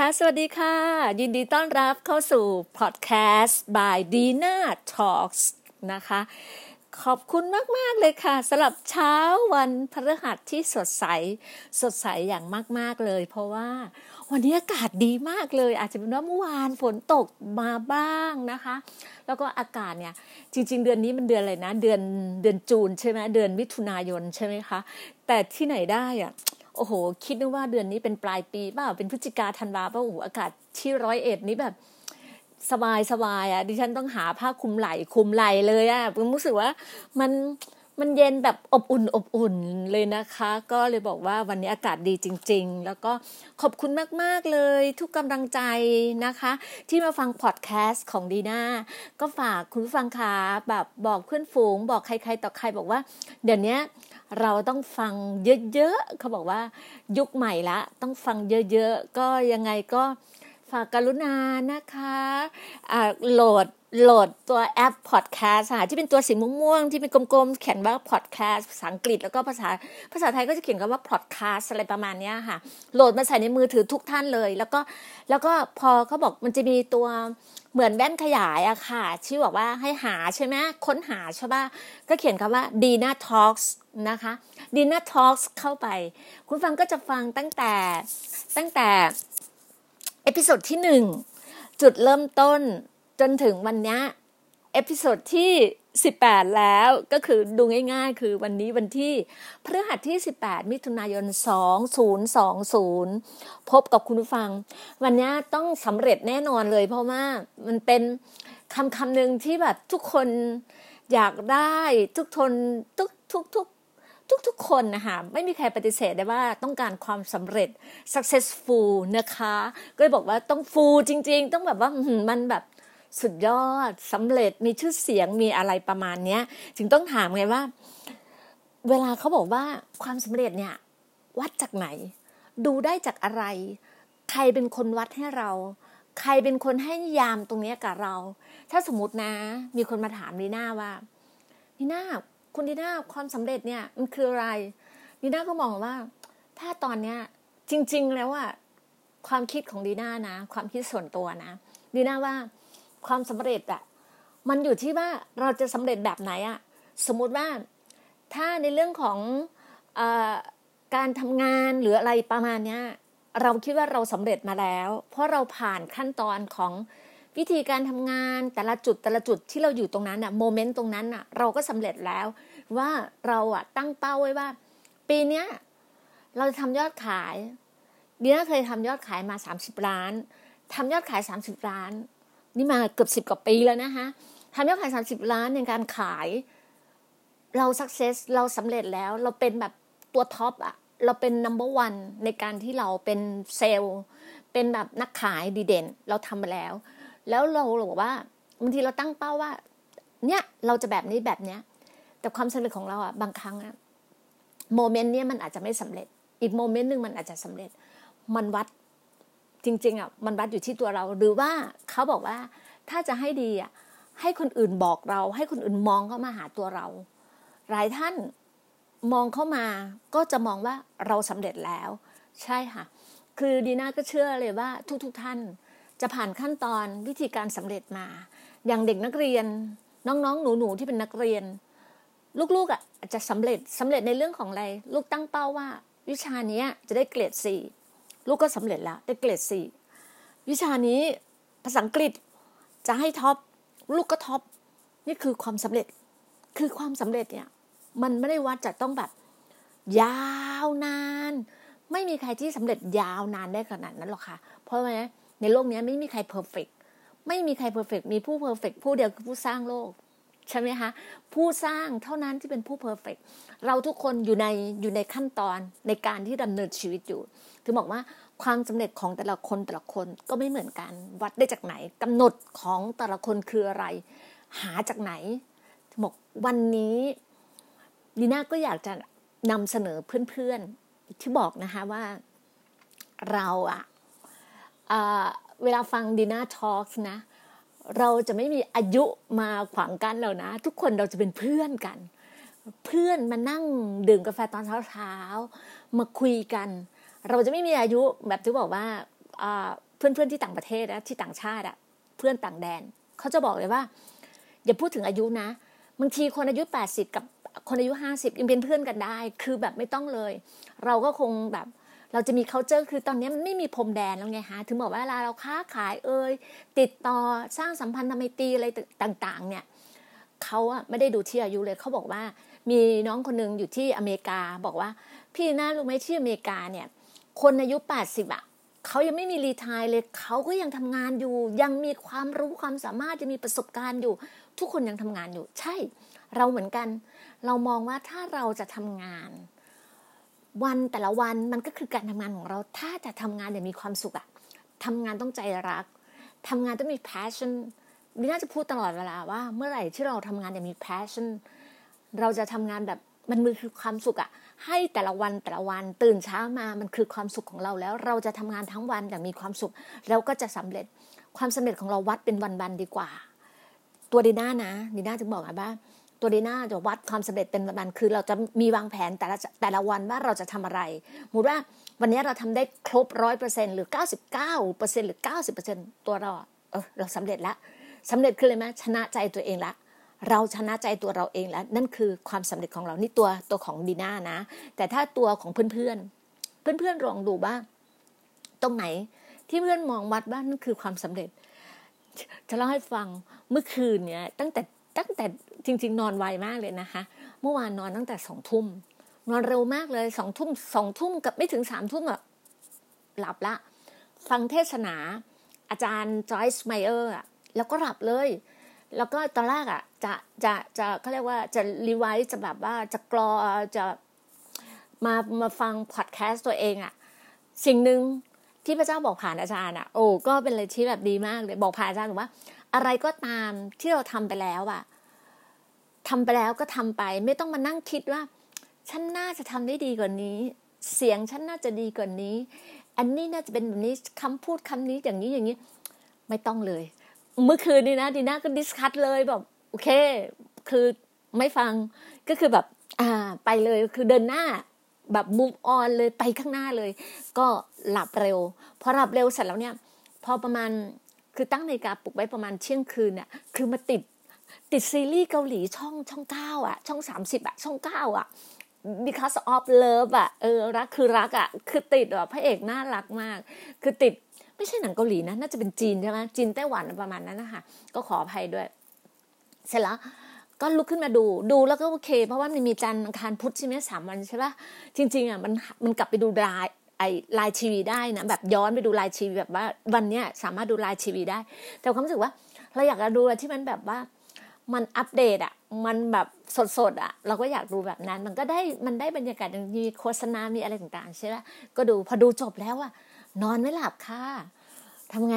ค่ะ สวัสดีค่ะ ยินดีต้อนรับเข้าสู่พอดแคสต์ by Dina Talks นะคะ ขอบคุณมาก ๆ เลยค่ะสำหรับเช้าวันพฤหัสที่สดใส สดใสอย่างมาก ๆ เลย เพราะว่าวันนี้อากาศดีมากเลย อาจจะเป็นว่าเมื่อวานฝนตกมาบ้างนะคะ แล้วก็อากาศเนี่ย จริง ๆ เดือนนี้มันเดือนอะไรนะ เดือนเดือนจูนใช่ไหมเดือนมิถุนายนใช่ไหมคะ แต่ที่ไหนได้อะ โอ้โห คิดนึกว่าเดือนนี้เป็นปลายปีเปล่าเป็นพฤศจิกาธันวาเปล่าโอ้โหอากาศที่ร้อยเอ็ดนี้แบบสบายสบายอะดิฉันต้องหาผ้าคลุมไหล่คลุมไหล่เลยอะผมรู้สึกว่ามันมันเย็นแบบอบอุ่นอบอุ่นเลยนะคะ ก็เลยบอกว่าวันนี้อากาศดีจริง ๆ แล้วก็ขอบคุณมากๆเลยทุกกำลังใจนะคะ ที่มาฟังพอดแคสต์ของดีน่าก็ฝากคุณฟังคะแบบบอกเพื่อนฝูง บอกใครๆต่อใครบอกว่า เดี๋ยวนี้ เราต้องฟังเยอะๆเขาบอกว่ายุคใหม่ละ ต้องฟังเยอะๆ ก็ยังไงก็ฝากกรุณานะคะะโหลดโหลดตัวแอปพอดแคสต์ที่เป็นตัวสีม่วงๆ ที่เป็นกลมๆ เขียนว่าพอดแคสต์ภาษาอังกฤษแล้วก็ภาษาภาษาไทยก็จะเขียนกันว่าพอดแคสต์อะไรประมาณนี้ค่ะ โหลดมาใส่ในมือถือทุกท่านเลย แล้วก็แล้วก็พอเขาบอกมันจะมีตัว เหมือนแว่นขยายอะค่ะที่บอกว่าให้หาใช่ไหมค้นหาใช่ป่ะก็เขียนคำว่า Dina Talks นะคะ Dina Talks เข้าไป คุณฟังก็จะฟังตั้งแต่ตั้งแต่ episode ที่หนึ่งจุดเริ่มต้นจนถึงวันนี้ episode ที่ 18 แล้วก็คือดูง่ายๆ คือวันนี้วันที่พฤหัสที่ 18 มิถุนายน 2020 พบกับคุณผู้ฟัง วันนี้ต้องสำเร็จแน่นอนเลยเพราะว่ามันเป็นคำคำหนึ่งที่แบบทุกคนอยากได้ทุกทนทุกทุกทุกทุกๆคนนะคะไม่มีใครปฏิเสธได้ว่าต้องการความสำเร็จ successful นะคะ ก็เลยบอกว่าต้องฟูจริง ๆ ต้องแบบว่ามันแบบ สุดยอดสำเร็จมีชื่อเสียงมีอะไรประมาณเนี้ยจึงต้องถามไงว่า เวลาเขาบอกว่าความสำเร็จเนี่ย วัดจากไหน ดูได้จากอะไร ใครเป็นคนวัดให้เรา ใครเป็นคนให้ยามตรงนี้กับเรา ถ้าสมมตินะ มีคนมาถามนีน่าว่านีน่าคุณดีน่าความสำเร็จเนี่ยมันคืออะไรดีน่าก็มองว่า ถ้าตอนเนี้ยจริง ๆ แล้วอะความคิดของดีน่านะ ความคิดส่วนตัวนะดีน่าว่า ความสำเร็จอะมันอยู่ที่ว่าเราจะสำเร็จแบบไหนอะสมมุติว่าถ้าในเรื่องของอการทำงานหรืออะไรประมาณเนี้ยเราคิดว่าเราสำเร็จมาแล้ว เพราะเราผ่านขั้นตอนของวิธีการทำงานแต่ละจุดแต่ละจุดที่เราอยู่ตรงนั้นอะโมเมนต์ตรงนั้นอะเราก็สำเร็จแล้ว ว่าเราอะตั้งเป้าไว้ว่า ปีเนี้ยเราจะทำยอดขายเดีน่าเคยทำยอดขายมาสามสิบล้านทำยอดขายสามสิบล้าน นี่มาเกือบสิบกว่าปีแล้วนะคะทำยอดขายสามสิบล้านในการขาย เรา success เราสำเร็จแล้วเราเป็นแบบตัว top อะเราเป็น number one ในการที่เราเป็นเซลล์ เป็นแบบนักขายดีเด่น เราทำมาแล้ว แล้วเราบอกว่าบางทีเราตั้งเป้าว่า เนี่ยเราจะแบบนี้แบบเนี้ย แต่ความสำเร็จของเราอะบางครั้งอะ moment เนี้ยมันอาจจะไม่สำเร็จ อีกโมเมนต์หนึ่งมันอาจจะสำเร็จ มันวัด จริงๆอะมันวัดอยู่ที่ตัวเรา หรือว่าเขาบอกว่าถ้าจะให้ดีอะให้คนอื่นบอกเรา ให้คนอื่นมองเข้ามาหาตัวเรา หลายท่านมองเข้ามาก็จะมองว่าเราสำเร็จแล้ว ใช่ค่ะ คือดีน่าก็เชื่อเลยว่าทุกๆทท่าน จะผ่านขั้นตอนวิธีการสำเร็จมา อย่างเด็กนักเรียน น้องๆ หนูๆที่เป็นนักเรียน ลูกๆอะจะสำเร็จสำเร็จในเรื่องของอะไร ลูกตั้งเป้าว่า วิชานี้จะได้เกรดสี่ ลูกก็สำเร็จแล้วได้เกรดสี่วิชานี้ภาษาอังกฤษจะให้ top ลูกก็ top นี่คือความสำเร็จคือความสำเร็จเนี่ย มันไม่ได้วัดจะต้องแบบ ยาวนาน ไม่มีใครที่สำเร็จยาวนานได้ขนาดนั้นหรอกค่ะ เพราะว่าในโลกนี้ไม่มีใคร perfect ไม่มีใคร perfect มีผู้ perfect ผู้เดียวคือผู้สร้างโลก ใช่ไหมคะผู้สร้างเท่านั้นที่เป็นผู้เพอร์เฟกเราทุกคนอยู่ในอยู่ในขั้นตอนในการที่ดำเนินชีวิตอยู่ถึงบอกว่าความสำเร็จของแต่ละคนแต่ละคนก็ไม่เหมือนกัน วัดได้จากไหนกำหนดของแต่ละคนคืออะไร หาจากไหนบอกวันนี้ดีน่าก็อยากจะนำเสนอเพื่อนๆที่บอกนะคะว่าเราอะเวลาฟังดีน่าทอล์กนะ เราจะไม่มีอายุมาขวางกันแล้วนะ ทุกคนเราจะเป็นเพื่อนกัน เพื่อนมานั่งดื่มกาแฟตอนเช้าๆมาคุยกัน เราจะไม่มีอายุแบบที่บอกว่าเพื่อนๆที่ต่างประเทศนะที่ต่างชาติอะเพื่อนต่างแดนเขาจะบอกเลยว่า อย่าพูดถึงอายุนะบางทีคนอายุแปดสิบกับคนอายุห้าสิบยังเป็นเพื่อนกันได้ คือแบบไม่ต้องเลย เราก็คงแบบ เราจะมี c u เจอร์คือตอนนี้มันไม่มีพรมแดนแล้วไงฮะถึงบอกว่าเวลาเราค้าขายเอ่ยติดต่อสร้างสัมพันธไมตรีอะไรต่างๆ เนี่ยเขาอะไม่ได้ดูที่อายุเลยเขาบอกว่า มีน้องคนหนึ่งอยู่ที่อเมริกาบอกว่า พี่น่ารู้ไหมที่อเมริกาเนี่ย คนอายุแปดสิบอะเขายังไม่มีรีทายเลยเขาก็ยังทำงานอยู่ ยังมีความรู้ความสามารถจะมีประสบการณ์อยู่ ทุกคนยังทำงานอยู่ ใช่ เราเหมือนกัน เรามองว่าถ้าเราจะทำงาน วันแต่ละวันมันก็คือการทำงานของเรา ถ้าจะทำงานอย่างมีความสุขอะทำงานต้องใจรักทำงานต้องมี passion ดิน่าจะพูดตลอดเวลาว่า เมื่อไหร่ที่เราทำงานอย่างมี passion เราจะทำงานแบบมันมือคือความสุขอะให้แต่ละวันแต่ละวันตื่นเช้ามามันคือความสุขของเราแล้ว เราจะทำงานทั้งวันอย่างมีความสุข แล้วก็จะสำเร็จความสำเร็จของเราวัดเป็นวันๆดีกว่า ตัวดีน่านะดีน่าจะบอกไงบ้า ตัวดีน่าจะวัดความสำเร็จเป็นวันคือเราจะมีวางแผนแต่ละแต่ละวันว่าเราจะทำอะไรสมมติว่าวันนี้เราทำได้ครบร้อยเปอร์เซ็นหรือเก้าสิบเก้าเปอร์เซ็นหรือเก้าสิบเปอร์เซ็นตัวเราเออเราสำเร็จแล้วสำเร็จคืออะไรไหมชนะใจตัวเองละเราชนะใจตัวเราเองแล้ว นั่นคือความสำเร็จของเรานี่ตัวตัวของดีน่านะ แต่ถ้าตัวของเพื่อนเพื่อนเพื่อนลองดูบ้างตรงไหนที่เพื่อนมองวัดบ้างนั่นคือความสำเร็จ จะเล่าให้ฟังเมื่อคืนเนี่ยตั้งแต่ ตั้งแต่จริง ๆ นอนไวมากเลยนะคะ เมื่อวานนอนตั้งแต่สองทุ่มนอนเร็วมากเลยสองทุ่มสองทุ่มกับไม่ถึงสามทุ่มอะหลับละ ฟังเทศนา อาจารย์จอยส์ไมเออร์อะแล้วก็หลับเลย แล้วก็ตอนแรกอะจะจะจะเขาเรียกว่าจะรีไวซ์จะแบบว่าจะกรอจะมามาฟังพอดแคสต์ตัวเองอะสิ่งหนึ่งที่พระเจ้าบอกผ่านอาจารย์อะโอ้ก็เป็นอะไรที่แบบดีมากเลยบอกผ่านอาจารย์ว่า อะไรก็ตามที่เราทำไปแล้วอะทำไปแล้วก็ทำไป ไม่ต้องมานั่งคิดว่า ฉันน่าจะทำได้ดีกว่านี้ เสียงฉันน่าจะดีกว่านี้ อันนี้น่าจะเป็นแบบนี้คำพูดคำนี้อย่างนี้อย่างนี้ ไม่ต้องเลย เมื่อคืนนี้นะดีน่าก็ discard เลยแบบโอเค คือไม่ฟังก็คือแบบ อ่า ไปเลยคือเดินหน้าแบบ move on เลยไปข้างหน้าเลย ก็หลับเร็ว พอหลับเร็วเสร็จแล้วเนี่ย พอประมาณ คือตั้งนาฬิกาปลุกไว้ประมาณเที่ยงคืนเนี่ยคือมาติดติดซีรีส์เกาหลีช่องช่องเก้าอะ ช่องสามสิบอะ ช่องเก้าอะ because of love อะเออรักคือรักอะ คือติดอะพระเอกน่ารักมาก คือติดไม่ใช่หนังเกาหลีนะ น่าจะเป็นจีนใช่ไหมจีนไต้หวันประมาณนั้นนะคะก็ขออภัยด้วย เสร็จแล้วก็ลุกขึ้นมาดูดูแล้วก็โอเค เพราะว่ามันมีจันทร์อังคารพุธใช่ไหมสามวันใช่ปะจริงๆอะมันมันกลับไปดูไลน์ ไอไลน์ทีวีได้นะแบบย้อนไปดูไลน์ทีวีแบบว่า วันเนี้ยสามารถดูไลน์ทีวีได้ แต่ความรู้สึกว่าเราอยากจะดูที่มันแบบว่ามันอัปเดตอะมันแบบสดๆอะเราก็อยากดูแบบนั้น มันก็ได้มันได้บรรยากาศมีโฆษณา มีอะไรต่างๆใช่ไหมก็ดูพอดูจบแล้วอะนอนไม่หลับค่ะทำไง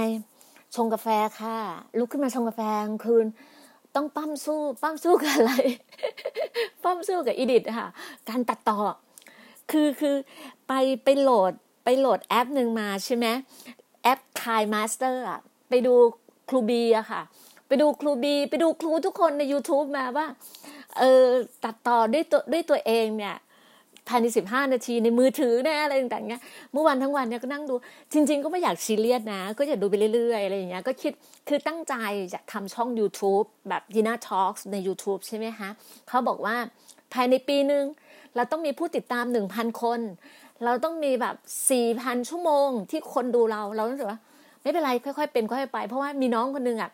ชงกาแฟค่ะ ลุกขึ้นมาชงกาแฟกลางคืน ต้องปั้มสู้ ปั้มสู้กับอะไร ปั้มสู้กับ edit ค่ะ การตัดต่อ คือคือไปไปโหลดไปโหลดแอปหนึ่งมาใช่ไหมแอป KineMaster อะไปดูครูบีอะค่ะ ไปดูครูบี ไปดูครูทุกคนใน YouTube มาว่า เออตัดต่อด้วยตัวด้วยตัวเองเนี่ยภายในสิบห้านาทีในมือถือน่อะไรต่างๆเงี้ยเมื่อวันทั้งวันเนี่ยก็นั่งดู จริง ๆ ก็ไม่อยากซีเรียสนะ ก็อยากดูไปเรื่อยๆอะไรอย่างเงี้ยก็คิดคือตั้งใจจะทำช่อง YouTube แบบ Gina Talks ใน YouTube ใช่ไหมคะเขาบอกว่าภายในปีหนึ่ง เราต้องมีผู้ติดตามหนึ่งพันคน เราต้องมีแบบสี่พันชั่วโมงที่คนดูเรา เราต้องรู้สึกว่า ไม่เป็นไรค่อยๆเป็นค่อยๆไป เพราะว่ามีน้องคนหนึ่งอะ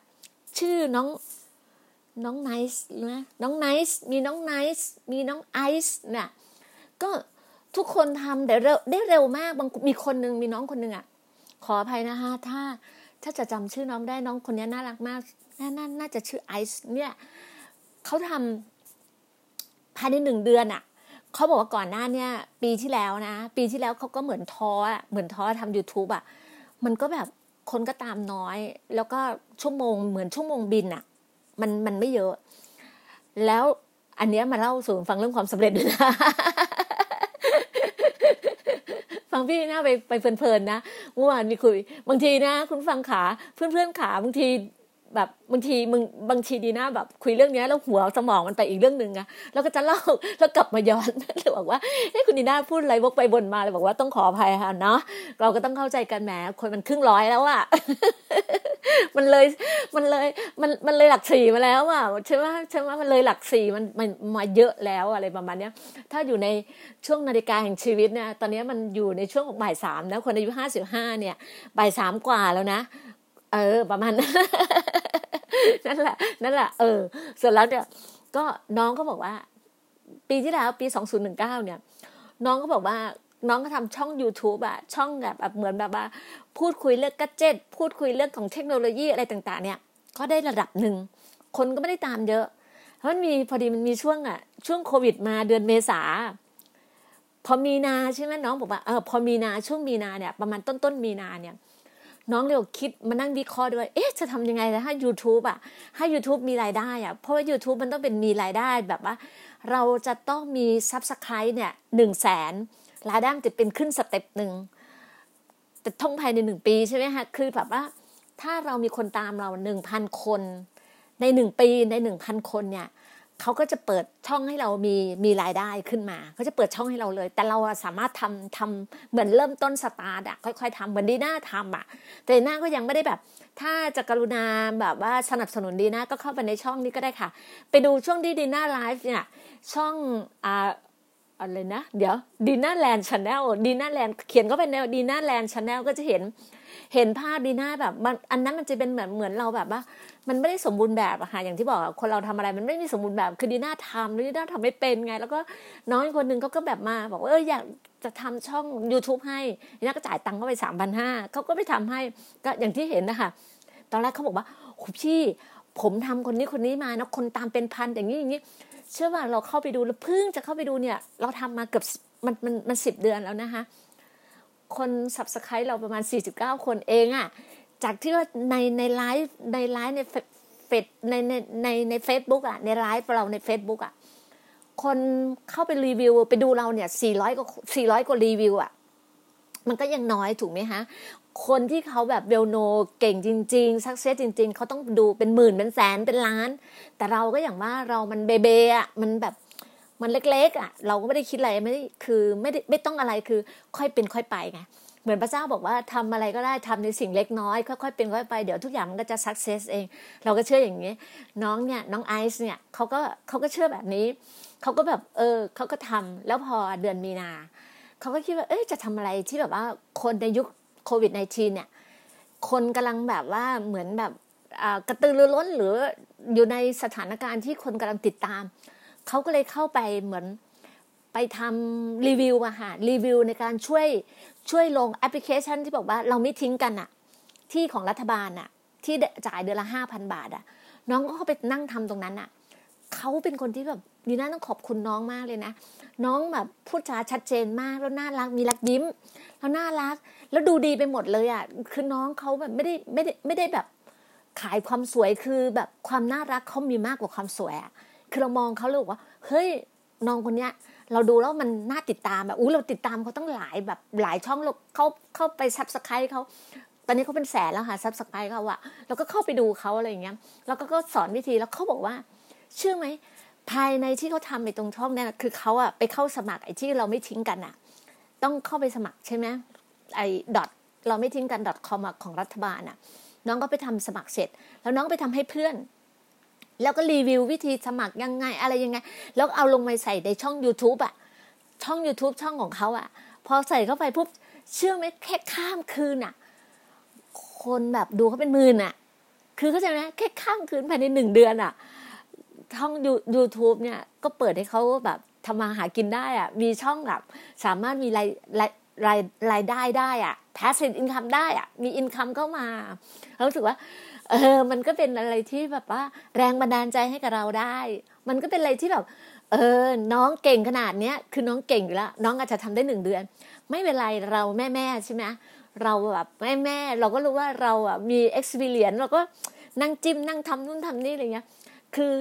ชื่อน้องน้องไนซ์นะน้องไนซ์มีน้องไนซ์มีน้องไอซ์เนี่ยก็ทุกคนทำแต่เร็วได้เร็วมากบางมีคนนึงมีน้องคนนึงอะขออภัยนะคะถ้าถ้าจะจำชื่อน้องได้น้องคนนี้น่ารักมากน่าน่าน่าจะชื่อไอซ์เนี่ยเขาทำภายในหนึ่งเดือนอะ เขาบอกว่าก่อนหน้าเนี่ยปีที่แล้วนะ ปีที่แล้วเขาก็เหมือนท้อเหมือนท้อทำ youtube อะ มันก็แบบคนก็ตามน้อย แล้วก็ชั่วโมงเหมือนชั่วโมงบินอะ มันมันไม่เยอะ แล้วอันเนี้ยมาเล่าสู่ฟังเรื่องความสำเร็จด้วยนะฟังพี่น่าไปไปเพลินๆนะเมื่อวานมีคุย บางทีนะ คุณฟังขาเพื่อนๆขาบางที แบบบางทีมึงบางทีดีนะแบบ คุยเรื่องนี้แล้วหัวสมองมันไปอีกเรื่องหนึ่งอะแล้วก็จะเล่าแล้วกลับมาย้อนเลยบอกว่าเฮ้คุณดีน่าพูดอะไรวกไปบนมาเลยบอกว่าต้องขออภัยค่ะเนาะเราก็ต้องเข้าใจกันแหมคนมันครึ่งร้อยแล้วอะมันเลยมันเลยมันมันเลยหลักสี่มาแล้วอะใช่ไหมใช่ไหมมันเลยหลักสี่มันมันมาเยอะแล้วอะไรประมาณเนี้ย ถ้าอยู่ในช่วงนาฬิกาแห่งชีวิตเนี่ยตอนนี้มันอยู่ในช่วงของบ่ายสามนะคนอายุห้าสิบห้าเนี่ยบ่ายสามกว่าแล้วนะ เออประมาณ นั่นแหละ นั่นแหละ เออ เสร็จแล้วเนี่ย ก็น้องก็บอกว่า ปีที่แล้วปีสองศูนย์หนึ่งเก้าเนี่ย น้องก็บอกว่าน้องก็ทำช่อง youtube อะช่องแบบแบบเหมือนแบบว่า พูดคุยเรื่องกัจเจตพูดคุยเรื่องของเทคโนโลยีอะไรต่าง ๆ เนี่ย ก็ได้ระดับหนึ่ง คนก็ไม่ได้ตามเยอะ เพราะมันมีพอดีมันมีช่วงอะช่วงโควิดมาเดือนเมษาพอมีนาใช่ไหมน้องบอกว่าเออพอมีนาช่วงมีนาเนี่ย ประมาณต้นต้นมีนาเนี่ย น้องเร็วคิดมานั่งวิเคราะห์ด้วยเอ๊ะจะทำยังไงถ้า YouTube อะให้ YouTube มีรายได้อะเพราะว่า YouTube มันต้องเป็นมีรายได้แบบว่า เราจะต้องมี Subscribe เนี่ยหนึ่งแสนรายได้จะเป็นขึ้น step หนึ่งแต่ต้องภายในหนึ่งปีใช่ไหมคะคือแบบว่า ถ้าเรามีคนตามเราหนึ่งพันคน ในหนึ่งปีในหนึ่งพันคนเนี่ย เขาก็จะเปิดช่องให้เรามีมีรายได้ขึ้นมาเขาจะเปิดช่องให้เราเลย แต่เราสามารถทำทำเหมือนเริ่มต้นสตาร์ทอะค่อยๆทำเหมือนดีน่าทำอะแต่ดีน่าก็ยังไม่ได้แบบ ถ้าจะกรุณาแบบว่าสนับสนุนดีน่าก็เข้าไปในช่องนี้ก็ได้ค่ะ ไปดูช่วงที่ดีน่าไลฟ์เนี่ยช่องอ่าอะไรนะ เดี๋ยวดีน่าแลนด์ channel ดีน่าแลนด์เขียนก็เป็นแนดีน่าแลนด์ channel ก็จะเห็น เห็นภาพดีน่าแบบมันอันนั้นมันจะเป็นเหมือนเหมือนเราแบบว่า มันไม่ได้สมบูรณ์แบบอะค่ะอย่างที่บอกคนเราทำอะไรมันไม่มีสมบูรณ์แบบคือดีน่าทำดีน่าทำไม่เป็นไง แล้วก็น้องคนหนึ่งเขาก็แบบมาบอกว่าเอออยากจะทำช่อง youtube ให้ดีน่าก็จ่ายตังค์เขาไปสามพันห้าเขาก็ไปทำให้ก็อย่างที่เห็นนะคะตอนแรกเขาบอกว่าพี่ผมทำคนนี้คนนี้มานะคนตามเป็นพันอย่างนี้อย่างนี้เชื่อว่าเราเข้าไปดูแล้วเพิ่งจะเข้าไปดูเนี่ย เราทำมาเกือบมันมันมันสิบเดือนแล้วนะคะ คน subscribe เราประมาณ 49 คนเองอะจากที่ว่าในในไลฟ์ในไลฟ์ในเฟซในในในในเฟซบุ๊กอะในไลฟ์เราในเฟซบุ๊กอะคนเข้าไปรีวิวไปดูเราเนี่ย 400 กว่า 400 กว่ารีวิวอะมันก็ยังน้อยถูกไหมฮะ คนที่เขาแบบเวลโนเก่งจริงๆสักเซสจริง ๆ เขาต้องดูเป็นหมื่นเป็นแสนเป็นล้าน แต่เราก็อย่างว่าเรามันเบเบอะมันแบบ มันเล็กๆอะเราก็ไม่ได้คิดอะไรไม่ได้คือไม่ได้ไม่ต้องอะไรคือค่อยเป็นค่อยไปไงเหมือนพระเจ้าบอกว่าทำอะไรก็ได้ทำในสิ่งเล็กน้อย ค่อยๆเป็นค่อยไปเดี๋ยวทุกอย่างมันก็จะสักเซสเอง เราก็เชื่ออย่างนี้ น้องเนี่ยน้องไอซ์เนี่ยเขาก็เขาก็เชื่อแบบนี้เขาก็แบบเออเขาก็ทำแล้วพอเดือนมีนาเขาก็คิดว่าเอ๊ะจะทำอะไรที่แบบว่าคนในยุคโควิด -19 เนี่ยคนกำลังแบบว่าเหมือนแบบกระตือรือร้นหรืออยู่ในสถานการณ์ที่คนกำลังติดตาม เขาก็เลยเข้าไปเหมือนไปทำรีวิวอะค่ะรีวิวในการช่วยช่วยลงแอปพลิเคชันที่บอกว่าเราไม่ทิ้งกันอะที่ของรัฐบาลอะที่จ่ายเดือนละห้าพันบาทอะน้องก็เข้าไปนั่งทำตรงนั้นอะเขาเป็นคนที่แบบดีน่าต้องขอบคุณน้องมากเลยนะ น้องแบบพูดจาชัดเจนมากแล้วน่ารักมีรักยิ้ม แล้วน่ารัก แล้วดูดีไปหมดเลยอะคือน้องเขาแบบไม่ได้ไม่ได้ไม่ได้แบบขายความสวยคือแบบความน่ารักเขามีมากกว่าความสวยอะ คือเรามองเขาเลยว่า เฮ้ยน้องคนเนี้ย เราดูแล้วมันน่าติดตามแบบอู้เราติดตามเขาตั้งหลายแบบหลายช่องเราเขาเข้าไป subscribe เขาตอนนี้เขาเป็นแสนแล้วค่ะ subscribe เขาอะเราก็เข้าไปดูเขาอะไรอย่างเงี้ยแล้วก็สอนวิธีแล้วเขาบอกว่า เชื่อไหมภายในที่เขาทำในตรงช่องเนี่ยคือเขาอะไปเข้าสมัครไอ้ที่เราไม่ทิ้งกันอะต้องเข้าไปสมัครใช่ไหมไอ้ dot เราไม่ทิ้งกัน dot com ของรัฐบาลอะน้องก็ไปทำสมัครเสร็จ แล้วน้องไปทำให้เพื่อน แล้วก็รีวิววิธีสมัครยังไงอะไรยังไง แล้วเอาลงไปใส่ในช่อง YouTube อะช่อง YouTube ช่องของเขาอะพอใส่เข้าไปปุ๊บเชื่อไหมแค่ข้ามคืนอะคนแบบดูเขาเป็นหมื่นอะคือเข้าใจไหมแค่ข้ามคืนภายในหนึ่งเดือนอะช่องยูทูบเนี่ยก็เปิดให้เขาแบบทำมาหากินได้อะมีช่องแบบสามารถมีรายรายรายรายได้ได้อะ passive income ได้อะมี income เข้ามาเราสึกว่า เออ มันก็เป็นอะไรที่แบบว่า แรงบันดาลใจให้กับเราได้ มันก็เป็นอะไรที่แบบ เออ น้องเก่งขนาดเนี้ย คือน้องเก่งอยู่แล้ว น้องอาจจะทำได้หนึ่งเดือน ไม่เป็นไรเราแม่แม่ใช่ไหมเราแบบแม่แม่เราก็รู้ว่าเราอะมี experience เราก็นั่งจิ้มนั่งทำนู่นทำนี่อะไรเงี้ย คือ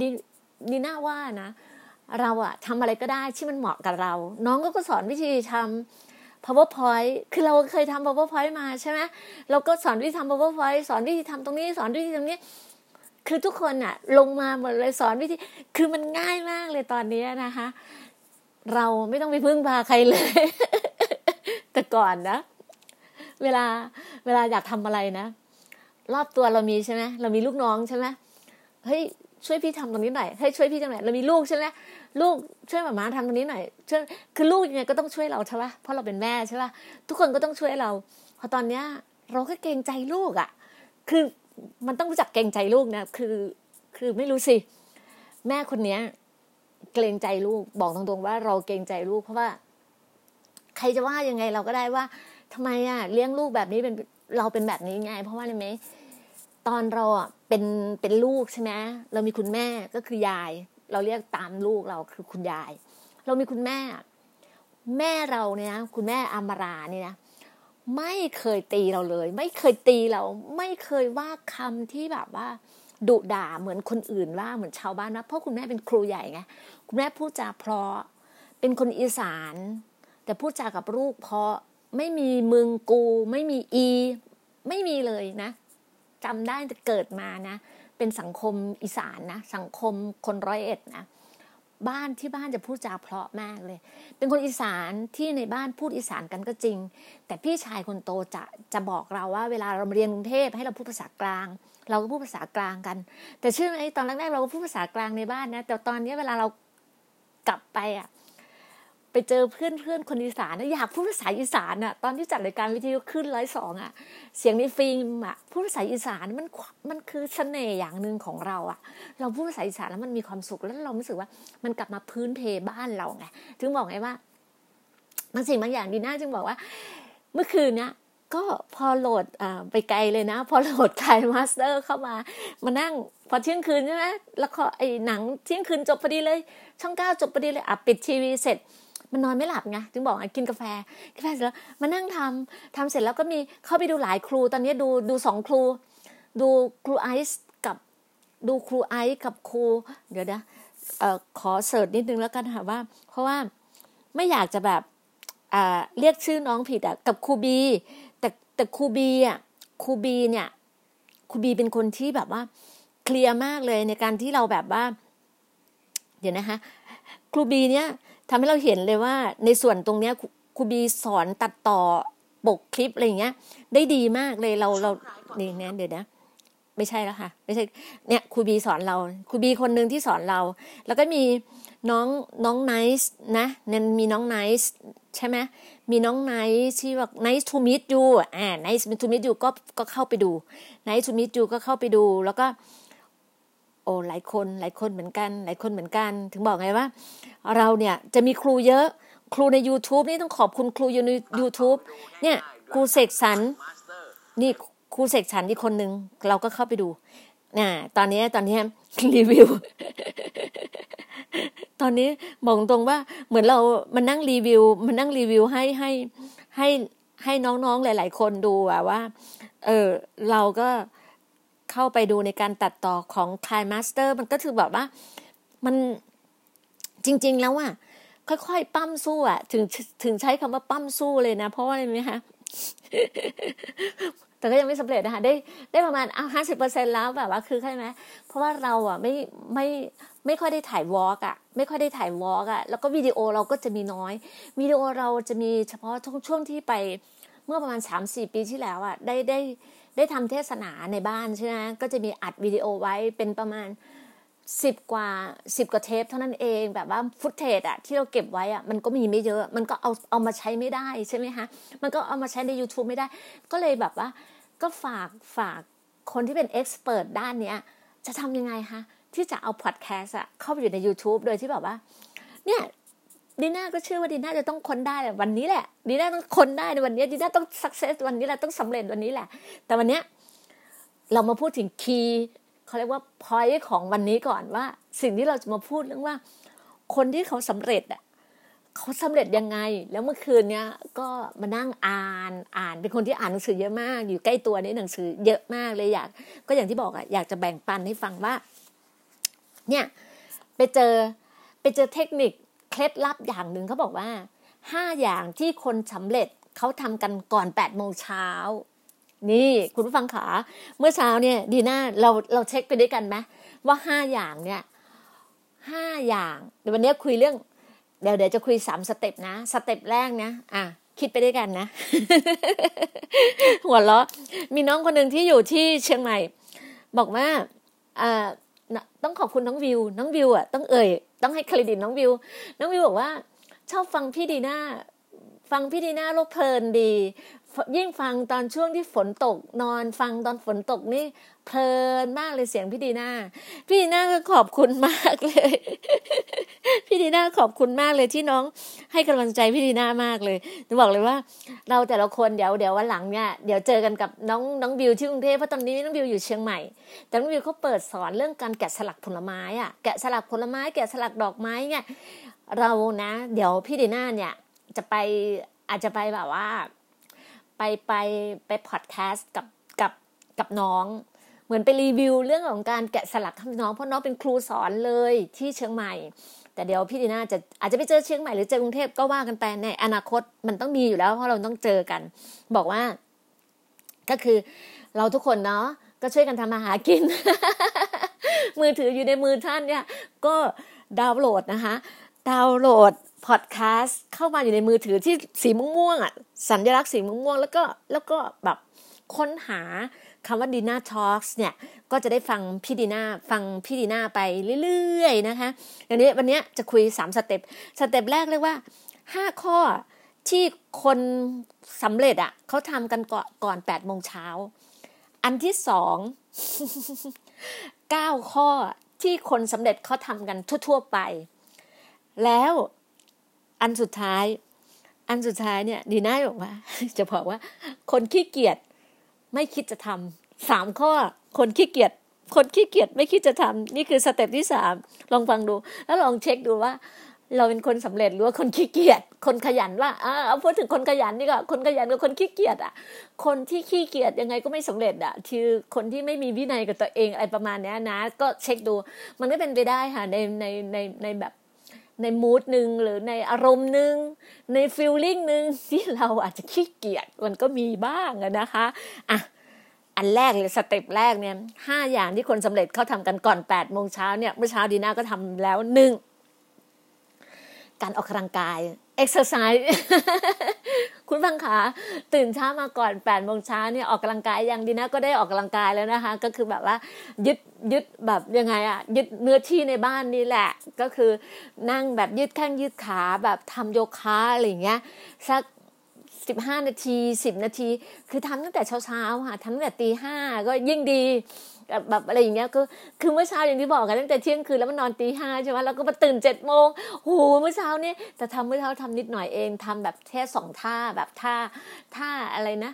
ดีดีน่าว่านะ เราอะทำอะไรก็ได้ที่มันเหมาะกับเรา น้องก็ก็สอนวิธีทำ powerpoint คือเราเคยทำ powerpoint มาใช่ไหมเราก็สอนวิธีทำ powerpoint สอนวิธีทำตรงนี้ สอนวิธีตรงนี้ คือทุกคนอะลงมาหมดเลยสอนวิธี คือมันง่ายมากเลยตอนนี้นะคะ เราไม่ต้องไปพึ่งพาใครเลย แต่ก่อนนะ เวลาเวลาอยากทำอะไรนะ รอบตัวเรามีใช่ไหมเรามีลูกน้องใช่ไหมเฮ้ย ช่วยพี่ทำตรงนี้หน่อยให้ช่วยพี่จังหน่อยเรามีลูกใช่ไหมลูกช่วยหมามาทำตรงนี้หน่อยช่วยคือลูกยังไงก็ต้องช่วยเราใช่ปะเพราะเราเป็นแม่ใช่ปะทุกคนก็ต้องช่วยเราพอตอนเนี้ยเราก็เกรงใจลูกอะ่ะ คือมันต้องรู้จักเกรงใจลูกนะคือคือไม่รู้สิแม่คนเนี้ยเกรงใจลูกบอกตรงๆว่าเราเกรงใจลูกเพราะว่า ใครจะว่ายังไงเราก็ได้ว่าทำไมอะ่ะเลี้ยงลูกแบบนี้เป็นเราเป็นแบบนี้ไง เพราะว่าอะไรไหม ตอนเราอะเป็นเป็นลูกใช่ไหมเรามีคุณแม่ก็คือยาย เราเรียกตามลูกเราคือคุณยาย เรามีคุณแม่ แม่เราเนี่ยนะคุณแม่อามาราเนี่ยนะไม่เคยตีเราเลย ไม่เคยตีเรา ไม่เคยว่าคำที่แบบว่าดุด่าเหมือนคนอื่นว่าเหมือนชาวบ้านนะเพราะคุณแม่เป็นครูใหญ่ไงคุณแม่พูดจาเพราะเป็นคนอีสาน แต่พูดจากับลูกเพราะไม่มีมึงกู ไม่มีอี ไม่มีเลยนะ จำได้จะเกิดมานะ เป็นสังคมอีสานนะ สังคมคนร้อยเอ็ดนะบ้านที่บ้านจะพูดจาเพราะมากเลย เป็นคนอีสานที่ในบ้านพูดอีสานกันก็จริง แต่พี่ชายคนโตจะจะบอกเราว่า เวลาเราเรียนกรุงเทพให้เราพูดภาษากลาง เราก็พูดภาษากลางกัน แต่เชื่อไหมตอนแรกๆเราก็พูดภาษากลางในบ้านนะแต่ตอนนี้เวลาเรากลับไปอะ ไปเจอเพื่อนเพื่อนคนอีสานนะอยากพูดภาษาอีสานอะตอนที่จัดรายการวิทยุขึ้นร้อยสองอะ เสียงในฟิล์มอะพูดภาษาอีสานมันมันคือเสน่ห์อย่างหนึ่งของเราอะ เราพูดภาษาอีสานแล้วมันมีความสุขแล้วเรารู้สึกว่ามันกลับมาพื้นเพบ้านเราไงถึงบอกไงว่าบางสิ่งบางอย่างดีน่าจึงบอกว่า เมื่อคืนเนี้ยก็พอโหลดอ่าไปไกลเลยนะ พอโหลด KineMaster เข้ามามานั่ง พอเที่ยงคืนใช่ไหมแล้วก็ไอ้หนังเที่ยงคืนจบพอดีเลย ช่องเก้าจบพอดีเลยอะปิดทีวีเสร็จ มันนอนไม่หลับไงถึงบอกกินกาแฟกาแฟเสร็จแล้วมานั่งทำทำเสร็จแล้วก็มีเข้าไปดูหลายครู ตอนนี้ดูดูสองครู ดูครูไอซ์กับดูครูไอซ์กับครู เดี๋ยวนะเอ่อขอเสิร์ชนิดนึงแล้วกันค่ะว่า เพราะว่าไม่อยากจะแบบอ่าเรียกชื่อน้องผิดอะกับครูบี แต่แต่ครูบีอะครูบีเนี่ยครูบีเป็นคนที่แบบว่าเคลียร์มากเลยในการที่เราแบบว่า เดี๋ยวนะคะครูบีเนี่ย ทำให้เราเห็นเลยว่าในส่วนตรงเนี้ยครูบีสอนตัดต่อปกคลิปอะไรเงี้ย ได้ดีมากเลยเราเรานี่เนี่ยเดี๋ยวนะไม่ใช่แล้วค่ะ ไม่ใช่เนี่ยครูบีสอนเราครูบีคนหนึ่งที่สอนเรา แล้วก็มีน้องน้องไนซ์นะเนี่ยมีน้องไนซ์ใช่ไหมมีน้องไนซ์ที่ว่า nice to meet you อ่า nice to meet you ก็ก็เข้าไปดู nice to meet you ก็เข้าไปดู แล้วก็ โอ้หลายคนหลายคนเหมือนกัน หลายคนเหมือนกัน ถึงบอกไงว่า เราเนี่ยจะมีครูเยอะ ครูใน YouTube นี่ต้องขอบคุณครูอยู่ใน YouTube เนี่ยครูเสกสรรนี่ครูเสกสรรอีกคนนึง เราก็เข้าไปดูน่ะตอนนี้ตอนนี้รีวิว ตอนนี้บอกตรงว่าเหมือนเรามันนั่งรีวิว มันนั่งรีวิวให้ให้ให้ให้น้องๆหลาย ๆ คนดูว่า เออเราก็ เข้าไปดูในการตัดต่อของ Time Master มันก็คือแบบว่า มันจริง ๆ แล้วอะค่อยๆปั้มสู้อะถึงถึงใช้คำว่าปั้มสู้เลยนะ เพราะว่าอะไรไหมคะแต่ก็ยังไม่สำเร็จนะคะได้ได้ประมาณเอาห้าสิบเปอร์เซ็นแล้วแบบว่าคือใช่ไหมเพราะว่าเราอะไม่ไม่ไม่ค่อยได้ถ่ายวอล์กอะไม่ค่อยได้ถ่ายวอล์กอะแล้วก็วิดีโอเราก็จะมีน้อยวิดีโอเราจะมีเฉพาะช่วงที่ไปเมื่อประมาณสามสี่ปีที่แล้วอะได้ได้ ได้ทำเทศนาในบ้านใช่ไหมก็จะมีอัดวิดีโอไว้เป็นประมาณสิบกว่าสิบกว่าเทปเท่านั้นเองแบบว่า footage อะที่เราเก็บไว้อะมันก็มีไม่เยอะ มันก็เอาเอามาใช้ไม่ได้ใช่ไหมคะมันก็เอามาใช้ใน YouTube ไม่ได้ ก็เลยแบบว่า ก็ฝากฝากคนที่เป็น expert ด้านเนี้ยจะทำยังไงคะที่จะเอาพอดแคสต์อะเข้าไปอยู่ใน YouTube โดยที่แบบว่า เนี่ย ดีน่าก็เชื่อว่าดีน่าจะต้องค้นได้แหละวันนี้แหละดีน่าต้องค้นได้ในวันนี้ดีน่าต้องสักเซสวันนี้แหละต้องสำเร็จวันนี้แหละ แต่วันเนี้ยเรามาพูดถึงคีย์เขาเรียกว่าพอยต์ของวันนี้ก่อนว่า สิ่งที่เราจะมาพูดเรื่องว่า คนที่เขาสำเร็จอะเขาสำเร็จยังไง แล้วเมื่อคืนเนี้ยก็มานั่งอ่านอ่านเป็นคนที่อ่านหนังสือเยอะมาก อยู่ใกล้ตัวนี้หนังสือเยอะมากเลยอยาก ก็อย่างที่บอกอะอยากจะแบ่งปันให้ฟังว่า เนี่ย ไปเจอไปเจอเทคนิค เคล็ดลับอย่างหนึ่งเขาบอกว่าห้าอย่างที่คนสำเร็จเขาทำกันก่อนแปดโมงเช้านี่คุณผู้ฟังขาเมื่อเช้าเนี่ยดีน่าเราเราเช็คไปด้วยกันไหมว่าห้าอย่างเนี่ยห้าอย่างเดี๋ยววันนี้คุยเรื่อง เดี๋ยวเดี๋ยวจะคุยสาม step นะ step แรกนะอะคิดไปด้วยกันนะ หัวเราะมีน้องคนหนึ่งที่อยู่ที่เชียงใหม่ บอกว่าอ่า ต้องขอบคุณน้องวิว น้องวิวอะต้องเอ่ย ต้องให้เครดิตน้องวิว น้องวิวบอกว่า ชอบฟังพี่ดีน่าฟังพี่ดีน่าโลกเพลินดี ยิ่งฟังตอนช่วงที่ฝนตกนอนฟังตอนฝนตกนี่ เพลินมากเลยเสียงพี่ดีน่าพี่ดีน่าก็ขอบคุณมากเลย พี่ดีน่าขอบคุณมากเลยที่น้องให้กำลังใจพี่ดีน่ามากเลยจะบอกเลยว่า เราแต่ละคนเดี๋ยวเดี๋ยววันหลังเนี่ยเดี๋ยวเจอกันกับน้องน้องบิวที่กรุงเทพเพราะตอนนี้น้องบิวอยู่เชียงใหม่แต่น้องบิวเขาเปิดสอนเรื่องการแกะสลักผลไม้อะแกะสลักผลไม้ แกะสลักดอกไม้เนี่ยเรานะ เดี๋ยวพี่ดีน่าเนี่ยจะไปอาจจะไปแบบว่า ไปไปไปพอดแคสต์กับกับกับน้อง เหมือนไปรีวิวเรื่องของการแกะสลักน้องเพราะน้องเป็นครูสอนเลยที่เชียงใหม่ แต่เดี๋ยวพี่ดีน่าจะอาจจะไปเจอเชียงใหม่หรือเจอกรุงเทพก็ว่ากันไปในอนาคตมันต้องมีอยู่แล้วเพราะเราต้องเจอกัน บอกว่า ก็คือเราทุกคนเนาะก็ช่วยกันทำมาหากิน มือถืออยู่ในมือท่านเนี่ย ก็ดาวน์โหลดนะคะดาวน์โหลดพอดแคสต์เข้ามาอยู่ในมือถือที่สีม่วงๆอะสัญลักษณ์สีม่วงๆแล้วก็แล้วก็แบบค้นหา คำว่าดีน่าทอล์กเนี่ย ก็จะได้ฟังพี่ดีน่าฟังพี่ดีน่าไปเรื่อยๆนะคะอย่างนี้วันนี้จะคุยสาม step step แรกเรียกว่าห้าข้อที่คนสำเร็จอะ่ะเขาทำกันก่อนก่อนแปดโมงเช้า อันที่สองเก้าข้อที่คนสำเร็จเขาทำกันทั่ว ๆ ไป แล้วอันสุดท้าย อันสุดท้ายเนี่ยดีน่าบอกว่า จะบอกว่า คนขี้เกียจ ไม่คิดจะทำสามข้อคนขี้เกียจคนขี้เกียจไม่คิดจะทำนี่คือ step ที่สามลองฟังดู แล้วลองเช็คดูว่า เราเป็นคนสำเร็จหรือว่าคนขี้เกียจคนขยันว่าอ่าเอาพูดถึงคนขยันนี่ก็คนขยันกับคนขี้เกียจอะ คนที่ขี้เกียจยังไงก็ไม่สำเร็จอะคือคนที่ไม่มีวินัยกับตัวเองอะไรประมาณนี้นะ ก็เช็คดู มันก็เป็นไปได้ค่ะในในในในแบบ ใน mood หนึ่งหรือในอารมณ์หนึ่งใน feeling หนึ่งที่เราอาจจะขี้เกียจมันก็มีบ้างนะคะอะอันแรกเลย step แรกเนี่ยห้าอย่างที่คนสำเร็จเขาทำกันก่อนแปดโมงเช้าเนี่ยเมื่อเช้าดีน่าก็ทำแล้วหนึ่งการออกกำลังกาย เอ็กซ์ไซส์คุณฟังขาตื่นเช้ามาก่อนแปดโมงเช้าเนี่ยออกกำลังกายอย่างดีนะก็ได้ออกกำลังกายแล้วนะคะ ก็คือแบบว่ายืดยืดแบบยังไงอะยืดเนื้อที่ในบ้านนี่แหละ ก็คือนั่งแบบยืดแข้งยืดขาแบบทำโยคะอะไรอย่างเงี้ยสัก สิบห้านาทีสิบนาที คือทำตั้งแต่เช้าเช้าค่ะทำตั้งแต่ตีห้าก็ยิ่งดีแบบอะไรอย่างเงี้ยคือคือเมื่อเช้าอย่างที่บอกกันตั้งแต่เที่ยงคืนแล้วมันนอนตีห้าใช่ไหมแล้วก็มาตื่นเจ็ดโมงโหเมื่อเช้าเนี่ยแต่ทำเมื่อเช้าทำนิดหน่อยเองทำแบบแค่สองท่าแบบท่าท่าอะไรนะ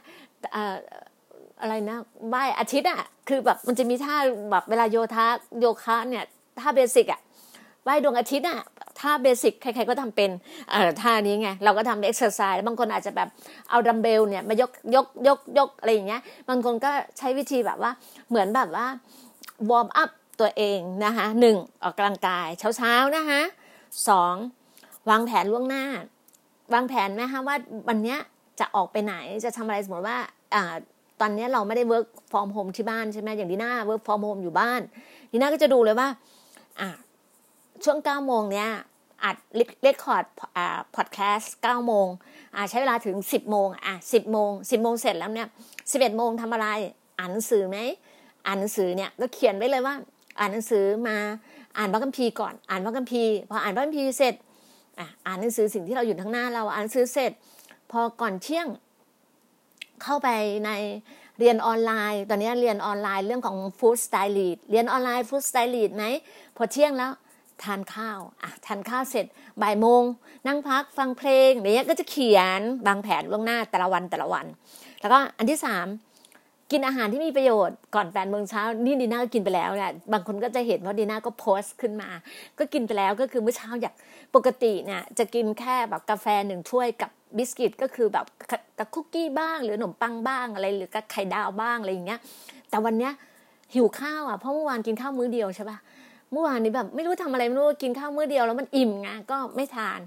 อะไรนะไหวอาทิตย์อะคือแบบมันจะมีท่าแบบเวลาโยธาโยคะเนี่ยท่าเบสิกอะ ไหวดวงอาทิตย์อะท่าเบสิกใครๆก็ทำเป็นเอ่อท่านี้ไง เราก็ทำ exercise บางคนอาจจะแบบเอาดัมเบลเนี่ยมายกยกยกยกอะไรอย่างเงี้ย บางคนก็ใช้วิธีแบบว่าเหมือนแบบว่า warm up ตัวเองนะคะหนึ่งออกกำลังกายเช้าๆนะคะสองวางแผนล่วงหน้า วางแผนนะคะว่าวันนี้จะออกไปไหนจะทำอะไรสมมติว่าอ่าตอนนี้เราไม่ได้ work from home ที่บ้านใช่ไหมอย่างดีน่า work from home อยู่บ้านดีน่าก็จะดูเลยว่าอ่า ช่วงเก้าโมงเนี้ยอัด record อ่าพอดแคสต์เก้าโมงอ่าใช้เวลาถึงสิบโมงอะสิบโมงสิบโมงเสร็จแล้วเนี่ยสิบเอ็ดโมงทำอะไร อ่านหนังสือไหม อ่านหนังสือเนี่ยก็เขียนไว้เลยว่า อ่านหนังสือมาอ่านพระคัมภีร์ก่อน อ่านพระคัมภีร์พออ่านพระคัมภีร์เสร็จอะอ่านหนังสือสิ่งที่เราอยู่ทั้งหน้าเราอ่านหนังสือเสร็จ พอก่อนเที่ยง เข้าไปในเรียนออนไลน์ ตอนนี้เรียนออนไลน์เรื่องของ food stylist เรียนออนไลน์ food stylist ไหมพอเที่ยงแล้ว ทานข้าวอะทานข้าวเสร็จบ่ายโมง นั่งพักฟังเพลงเนี้ยก็จะเขียนวางแผนล่วงหน้าแต่ละวันแต่ละวัน แล้วก็อันที่สามกินอาหารที่มีประโยชน์ก่อนแปดโมงเช้านี่ดีน่าก็กินไปแล้วเนี่ยบางคนก็จะเห็นว่าะดีน่าก็โพสต์ขึ้นมา ก็กินไปแล้วก็คือเมื่อเช้าอยากปกติเนี่ยจะกินแค่แบบกาแฟหนึ่งถ้วยกับบิสกิตก็คือแบบกับคุกกี้บ้าง หรือขนมปังบ้างอะไร หรือกับไข่ดาวบ้างอะไรอย่างเงี้ย แต่วันเนี้ยหิวข้าวอะเพราะเมื่อวานกินข้าวมื้อเดียวใช่ปะ เมื่อวานนี้แบบไม่รู้ทำอะไรไม่รู้กินข้าวมื้อเดียวแล้วมันอิ่มไงก็ไม่ทาน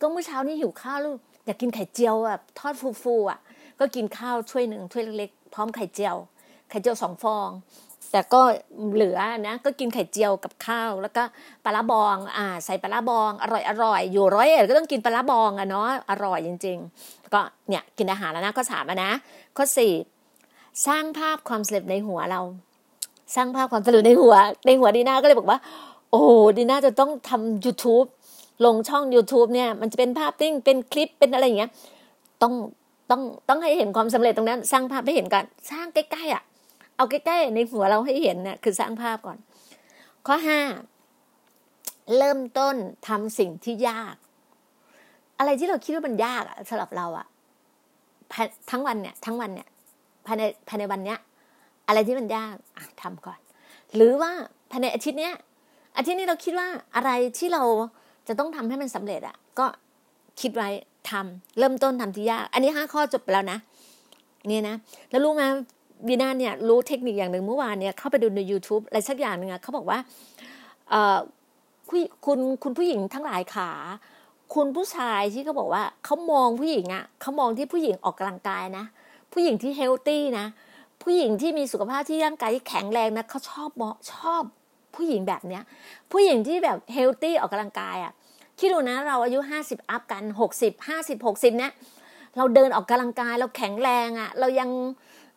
ก็เมื่อเช้านี้หิวข้าวลูกอยากกินไข่เจียวแบบทอดฟูๆอะ ก็กินข้าวถ้วยหนึ่งถ้วยเล็กๆพร้อมไข่เจียว ไข่เจียวสองฟอง แต่ก็เหลือนะ ก็กินไข่เจียวกับข้าว แล้วก็ปลาบองอ่าใส่ปลาบอง อร่อยอร่อยอยู่ร้อยเอ็ดก็ต้องกินปลาบองอะเนาะอร่อยจริง ๆ ก็เนี่ยกินอาหารแล้วนะข้อสามนะข้อสี่สร้างภาพความสำเร็จในหัวเรา สร้างภาพความสำเร็จในหัว ในหัวดีน่าก็เลยบอกว่า โอ้ดีน่าจะต้องทำ YouTube ลงช่อง YouTube เนี่ย มันจะเป็นภาพติ้งเป็นคลิปเป็นอะไรอย่างเงี้ย ต้องต้องต้องให้เห็นความสำเร็จตรงนั้น สร้างภาพให้เห็นกันสร้างใกล้ๆอะ เอาใกล้ๆในหัวเราให้เห็นเนี่ยคือสร้างภาพก่อน ข้อห้าเริ่มต้นทำสิ่งที่ยาก อะไรที่เราคิดว่ามันยากอะสำหรับเราอะทั้งวันเนี่ย ทั้งวันเนี่ยภายในภายในวันเนี้ย อะไรที่มันยากอะทำก่อน หรือว่าภายในอาทิตย์เนี้ยอาทิตย์นี้เราคิดว่าอะไรที่เราจะต้องทำให้มันสำเร็จอะก็คิดไว้ทำเริ่มต้นทำที่ยาก อันนี้ห้าข้อจบไปแล้วนะเนี่ยนะแล้วรู้ไหมวีนาเนี่ยรู้เทคนิคอย่างหนึ่งเมื่อวานเนี่ยเข้าไปดูใน YouTube อะไรสักอย่างหนึ่งอะเขาบอกว่าเออคุณคุณผู้หญิงทั้งหลายขา คุณผู้ชายที่เขาบอกว่าเขามองผู้หญิงอะเขามองที่ผู้หญิงออกกำลังกายนะ ผู้หญิงที่เฮลตี้นะ ผู้หญิงที่มีสุขภาพที่ร่างกายที่แข็งแรงนะเขาชอบมชอบผู้หญิงแบบเนี้ย ผู้หญิงที่แบบเฮลตี้ออกกำลังกายอะ่ะคิดดูนะเราอายุห้าสิบอัพกันหกสิบห้าสิบหกสิบเนี้ยเราเดินออกกำลังกายเราแข็งแรงอะ่ะ เรายัง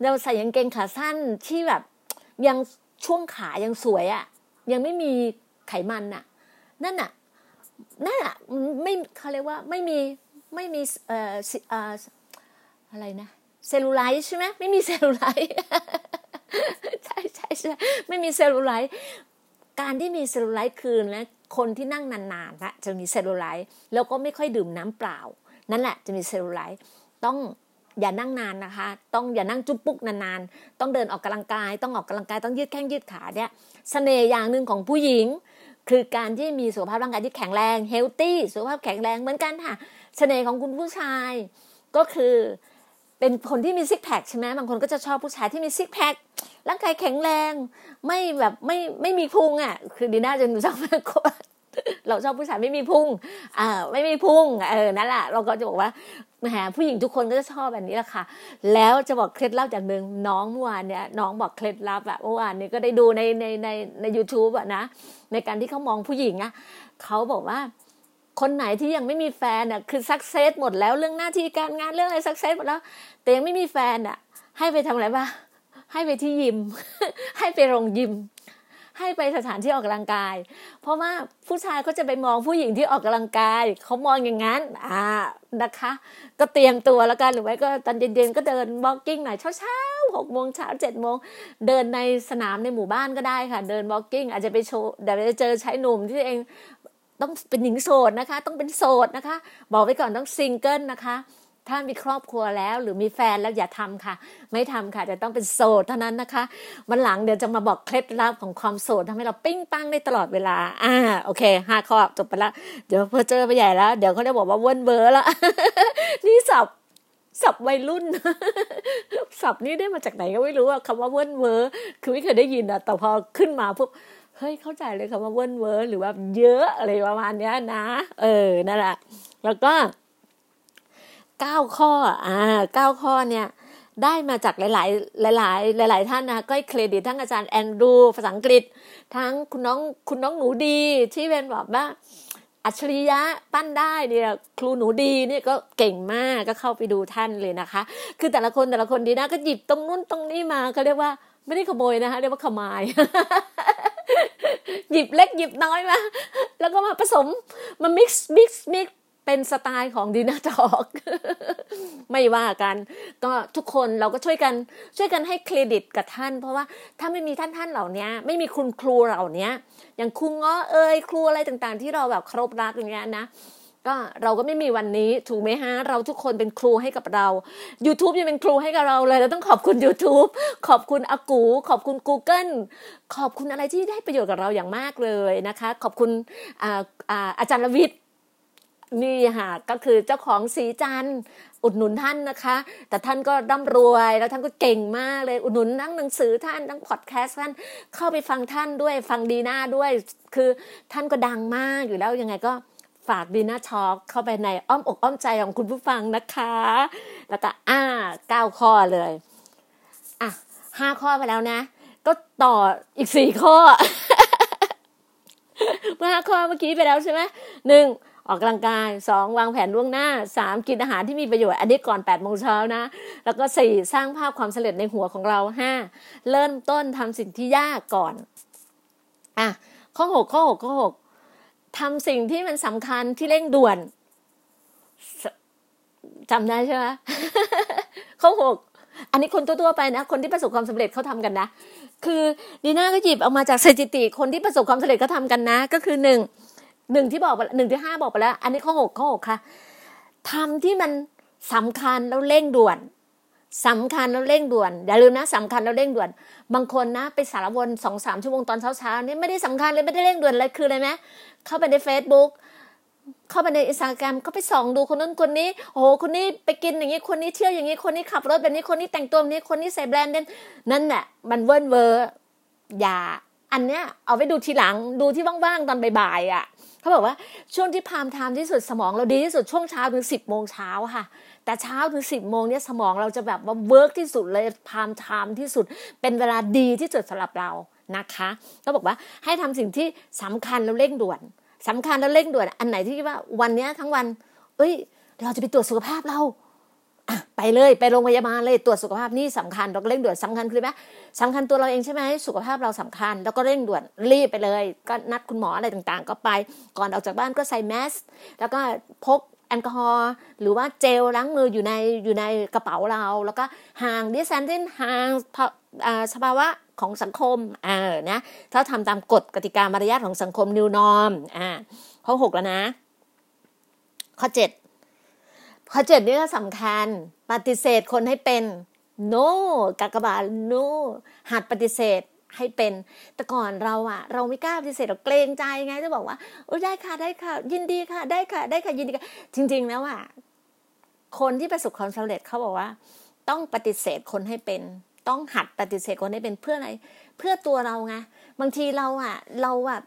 เราใส่ยังเกงขาสั้นที่แบบยังช่วงขายังสวยอะ่ะ ยังไม่มีไขมันอะ่ะ นั่นอะนั่นอะไม่เขาเรียกว่าไม่มีไม่มีเอ่อเอ่ออะไรนะ เซลลูไลท์ใช่ไหมไม่มีเซลลูไลท์ใช่ใช่ใช่ไม่มีเซลลูไลท์การที่มีเซลลูไลท์คือนะคนที่นั่งนานๆนะจะมีเซลลูไลท์แล้วก็ไม่ค่อยดื่มน้ำเปล่า นั่นแหละจะมีเซลลูไลท์ต้องอย่านั่งนานนะคะ ต้องอย่านั่งจุ๊บปุ๊กนานๆ ต้องเดินออกกำลังกาย ต้องออกกำลังกาย ต้องยืดแข้งยืดขาเนี่ยเสน่ห์อย่างหนึ่งของผู้หญิง คือการที่มีสุขภาพร่างกายที่แข็งแรง เฮลตี้ สุขภาพแข็งแรงเหมือนกันค่ะเสน่ห์ของคุณผู้ชาย ก็คือ เป็นคนที่มีซิกแพคใช่ไหมบางคนก็จะชอบผู้ชายที่มีซิกแพคร่างกายแข็งแรง ไม่แบบไม่ไม่มีพุงอะ คือดีน่าจะชอบเราชอบผู้ชายไม่มีพุงอ่าไม่มีพุงเออนั่นแหละเราก็จะบอกว่าแหมผู้หญิงทุกคนก็จะชอบแบบนี้แหละค่ะ แล้วจะบอกเคล็ดลับอย่างหนึ่งน้องเมื่อวานเนี่ยน้องบอกเคล็ดลับอะเมื่อวานนี้ก็ได้ดูในในในในยูทูบอะนะในการที่เขามองผู้หญิงอะเขาบอกว่า คนไหนที่ยังไม่มีแฟนอะคือสักเซสหมดแล้วเรื่องหน้าที่การงานเรื่องอะไรสักเซสหมดแล้ว แต่ยังไม่มีแฟนอะ ให้ไปทำอะไรบ้าให้ไปที่ยิม ให้ไปโรงยิม ให้ไปสถานที่ออกกำลังกาย เพราะว่าผู้ชายเขาจะไปมองผู้หญิงที่ออกกำลังกายเขามองอย่างนั้น อ่านะคะ ก็เตรียมตัวแล้วกันหรือไม่ก็ตอนเย็นๆก็เดินจ๊อกกิ้งหน่อยเช้าๆหกโมงเช้าเจ็ดโมงเดินในสนามในหมู่บ้านก็ได้ค่ะ เดินจ๊อกกิ้งอาจจะไปโชว์เดี๋ยวจะเจอชายหนุ่มที่เอง ต้องเป็นหญิงโสดนะคะ ต้องเป็นโสดนะคะ บอกไว้ก่อนต้องซิงเกิลนะคะ ถ้ามีครอบครัวแล้วหรือมีแฟนแล้วอย่าทำค่ะ ไม่ทำค่ะจะต้องเป็นโสดเท่านั้นนะคะวันหลังเดี๋ยวจะมาบอกเคล็ดลับของความโสดทำให้เราปิ๊งปั๊งได้ตลอดเวลา อ่าโอเคห้าข้อจบไปแล้วเดี๋ยวพอเจอไปใหญ่แล้ว เดี๋ยวเขาจะบอกว่าเวิ่นเว้อแล้วนี่ศัพท์ศัพท์วัยรุ่นศัพท์นี้ได้มาจากไหนก็ไม่รู้อะคำว่าเวิร์นเวอร์คือไม่เคยได้ยินอะแต่พอขึ้นมาปุ๊บ เฮ้ยเข้าใจเลยคำว่าเวิร์นเวอร์หรือว่าเยอะอะไรประมาณเนี้ยนะ เออนั่นแหละแล้วก็เก้าข้ออ่าเก้าข้อเนี่ยได้มาจากหลาย ๆ หลาย ๆ หลาย ๆ ท่านนะก็เครดิตทั้งอาจารย์แอนดูภาษาอังกฤษ ทั้งคุณน้องคุณน้องหนูดีที่เป็นแบบว่าอัจฉริยะปั้นได้เนี่ยครูหนูดีเนี่ยก็เก่งมากก็เข้าไปดูท่านเลยนะคะ คือแต่ละคนแต่ละคนดีนะก็หยิบตรงนู้นตรงนี้มาเขาเรียกว่า ไม่ได้ขโมยนะคะเรียกว่าขมาย หยิบเล็กหยิบน้อยมา แล้วก็มาผสมมา mix mix mix เป็นสไตล์ของดีนาทอกไม่ว่ากัน ก็ทุกคนเราก็ช่วยกันช่วยกันให้เครดิตกับท่าน เพราะว่าถ้าไม่มีท่านท่านเหล่านี้ไม่มีคุณครูเหล่านี้อย่างครูง้อเอ่ยครูอะไรต่างๆ ที่เราแบบเคารพรักอย่างเงี้ยนะ ก็เราก็ไม่มีวันนี้ถูกไหมฮะ เราทุกคนเป็นครูให้กับเรา YouTube ยังเป็นครูให้กับเราเลยเราต้องขอบคุณ YouTube ขอบคุณอากู ขอบคุณ Google ขอบคุณอะไรที่ได้ประโยชน์กับเราอย่างมากเลยนะคะ ขอบคุณอาอาอาจารย์ลวิทย์นี่ค่ะก็คือเจ้าของสีจันอุดหนุนท่านนะคะ แต่ท่านก็ร่ำรวยแล้วท่านก็เก่งมากเลยอุดหนุนทั้งหนังสือท่านทั้งพอดแคสต์ท่านเข้าไปฟังท่านด้วยฟังดีหน้าด้วย คือท่านก็ดังมากอยู่แล้วยังไงก็ ฝากดีน่าช็อคเข้าไปในอ้อมอกอ้อมใจของคุณผู้ฟังนะคะ แล้วก็อ่าเก้าข้อเลยอะห้าข้อไปแล้วนะ ก็ต่ออีกสี่ข้อเมื่อห้าข้อเมื่อกี้ไปแล้วใช่ไหมหนึ่งออกกำลังกายสองวางแผนล่วงหน้าสามกินอาหารที่มีประโยชน์ อันนี้ก่อนแปดโมงเช้านะ แล้วก็สี่สร้างภาพความสำเร็จในหัวของเราห้าเริ่มต้นทำสิ่งที่ยากก่อน อะ ข้อหกข้อหกข้อหก ทำสิ่งที่มันสำคัญที่เร่งด่วนจำได้ใช่ไหมข้อหกอันนี้คนทั่วๆไปนะ คนที่ประสบความสำเร็จเขาทำกันนะ คือดีน่าก็หยิบออกมาจากสถิติคนที่ประสบความสำเร็จเขาทากันนะ ก็คือหนึ่งหนึ่งที่บอกไปหนึ่งที่ห้าบอกไปแล้ว อันนี้ข้อหกข้อหกค่ะทำที่มันสำคัญแล้วเร่งด่วน สำคัญแล้วเร่งด่วนอย่าลืมนะสำคัญแล้วเร่งด่วน บางคนนะไปสารวนสองสามชั่วโมงตอนเช้าเช้านี่ไม่ได้สำคัญเลยไม่ได้เร่งด่วนเลยคืออะไรไหมเข้าไปใน Facebook เข้าไปในอินสตาแกรมก็ไปส่องดูคนนั้นคนนี้โอ้โหคนนี้ไปกินอย่างนี้คนนี้เที่ยวอย่างนี้คนนี้ขับรถแบบนี้คนนี้แต่งตัวแบบนี้คนนี้ใส่ brand name นั่นแหละมันเวิร์นเวอร์อย่าอันเนี้ยเอาไว้ดูทีหลังดูที่ว่างๆตอนบ่ายๆอะเขาบอกว่าช่วงที่ prime time ที่สุดสมองเราดีที่สุดช่วงเช้าถึงสิบโมงเช้าค่ะ แต่เช้าถึงสิบโมงเนี้ยสมองเราจะแบบว่า work ที่สุดเลย prime time ที่สุด เป็นเวลาดีที่สุดสำหรับเรานะคะเขาบอกว่าให้ทำสิ่งที่สำคัญแล้วเร่งด่วนสำคัญแล้วเร่งด่วน อันไหนที่ว่าวันนี้ทั้งวัน เอ้ย เราจะไปตรวจสุขภาพเราไปเลยไปโรงพยาบาลเลยตรวจสุขภาพนี่สำคัญเราเร่งด่วนสำคัญคือไหมสำคัญตัวเราเองใช่ไหมสุขภาพเราสำคัญ แล้วก็เร่งด่วนรีบไปเลย ก็นัดคุณหมออะไรต่างๆ ก็ไป ก่อนออกจากบ้านก็ใส่แมสแล้วก็พก แอลกอฮอล์หรือว่าเจลล้างมืออยู่ในอยู่ในกระเป๋าเรา แล้วก็ห่างดิสแซนตินห่างสภาวะของสังคมอ่านะถ้าทำตามกฎกติกามารยาทของสังคมนิวนอมอ่าข้อหกแล้วนะ ข้อเจ็ดข้อเจ็ดนี่ก็สำคัญ ปฏิเสธคนให้เป็น no กากบาล no หัดปฏิเสธ ให้เป็นแต่ก่อนเราอะเราไม่กล้าปฏิเสธเราเกรงใจไงจะบอกว่าโอ้ได้ค่ะได้ค่ะ ยินดีค่ะ ได้ค่ะ ได้ค่ะยินดีค่ะ จริง ๆ แล้วอะคนที่ประสบความสำเร็จเขาบอกว่า ต้องปฏิเสธคนให้เป็น ต้องหัดปฏิเสธคนให้เป็นเพื่ออะไรเพื่อตัวเราไงบางทีเราอะเราอะ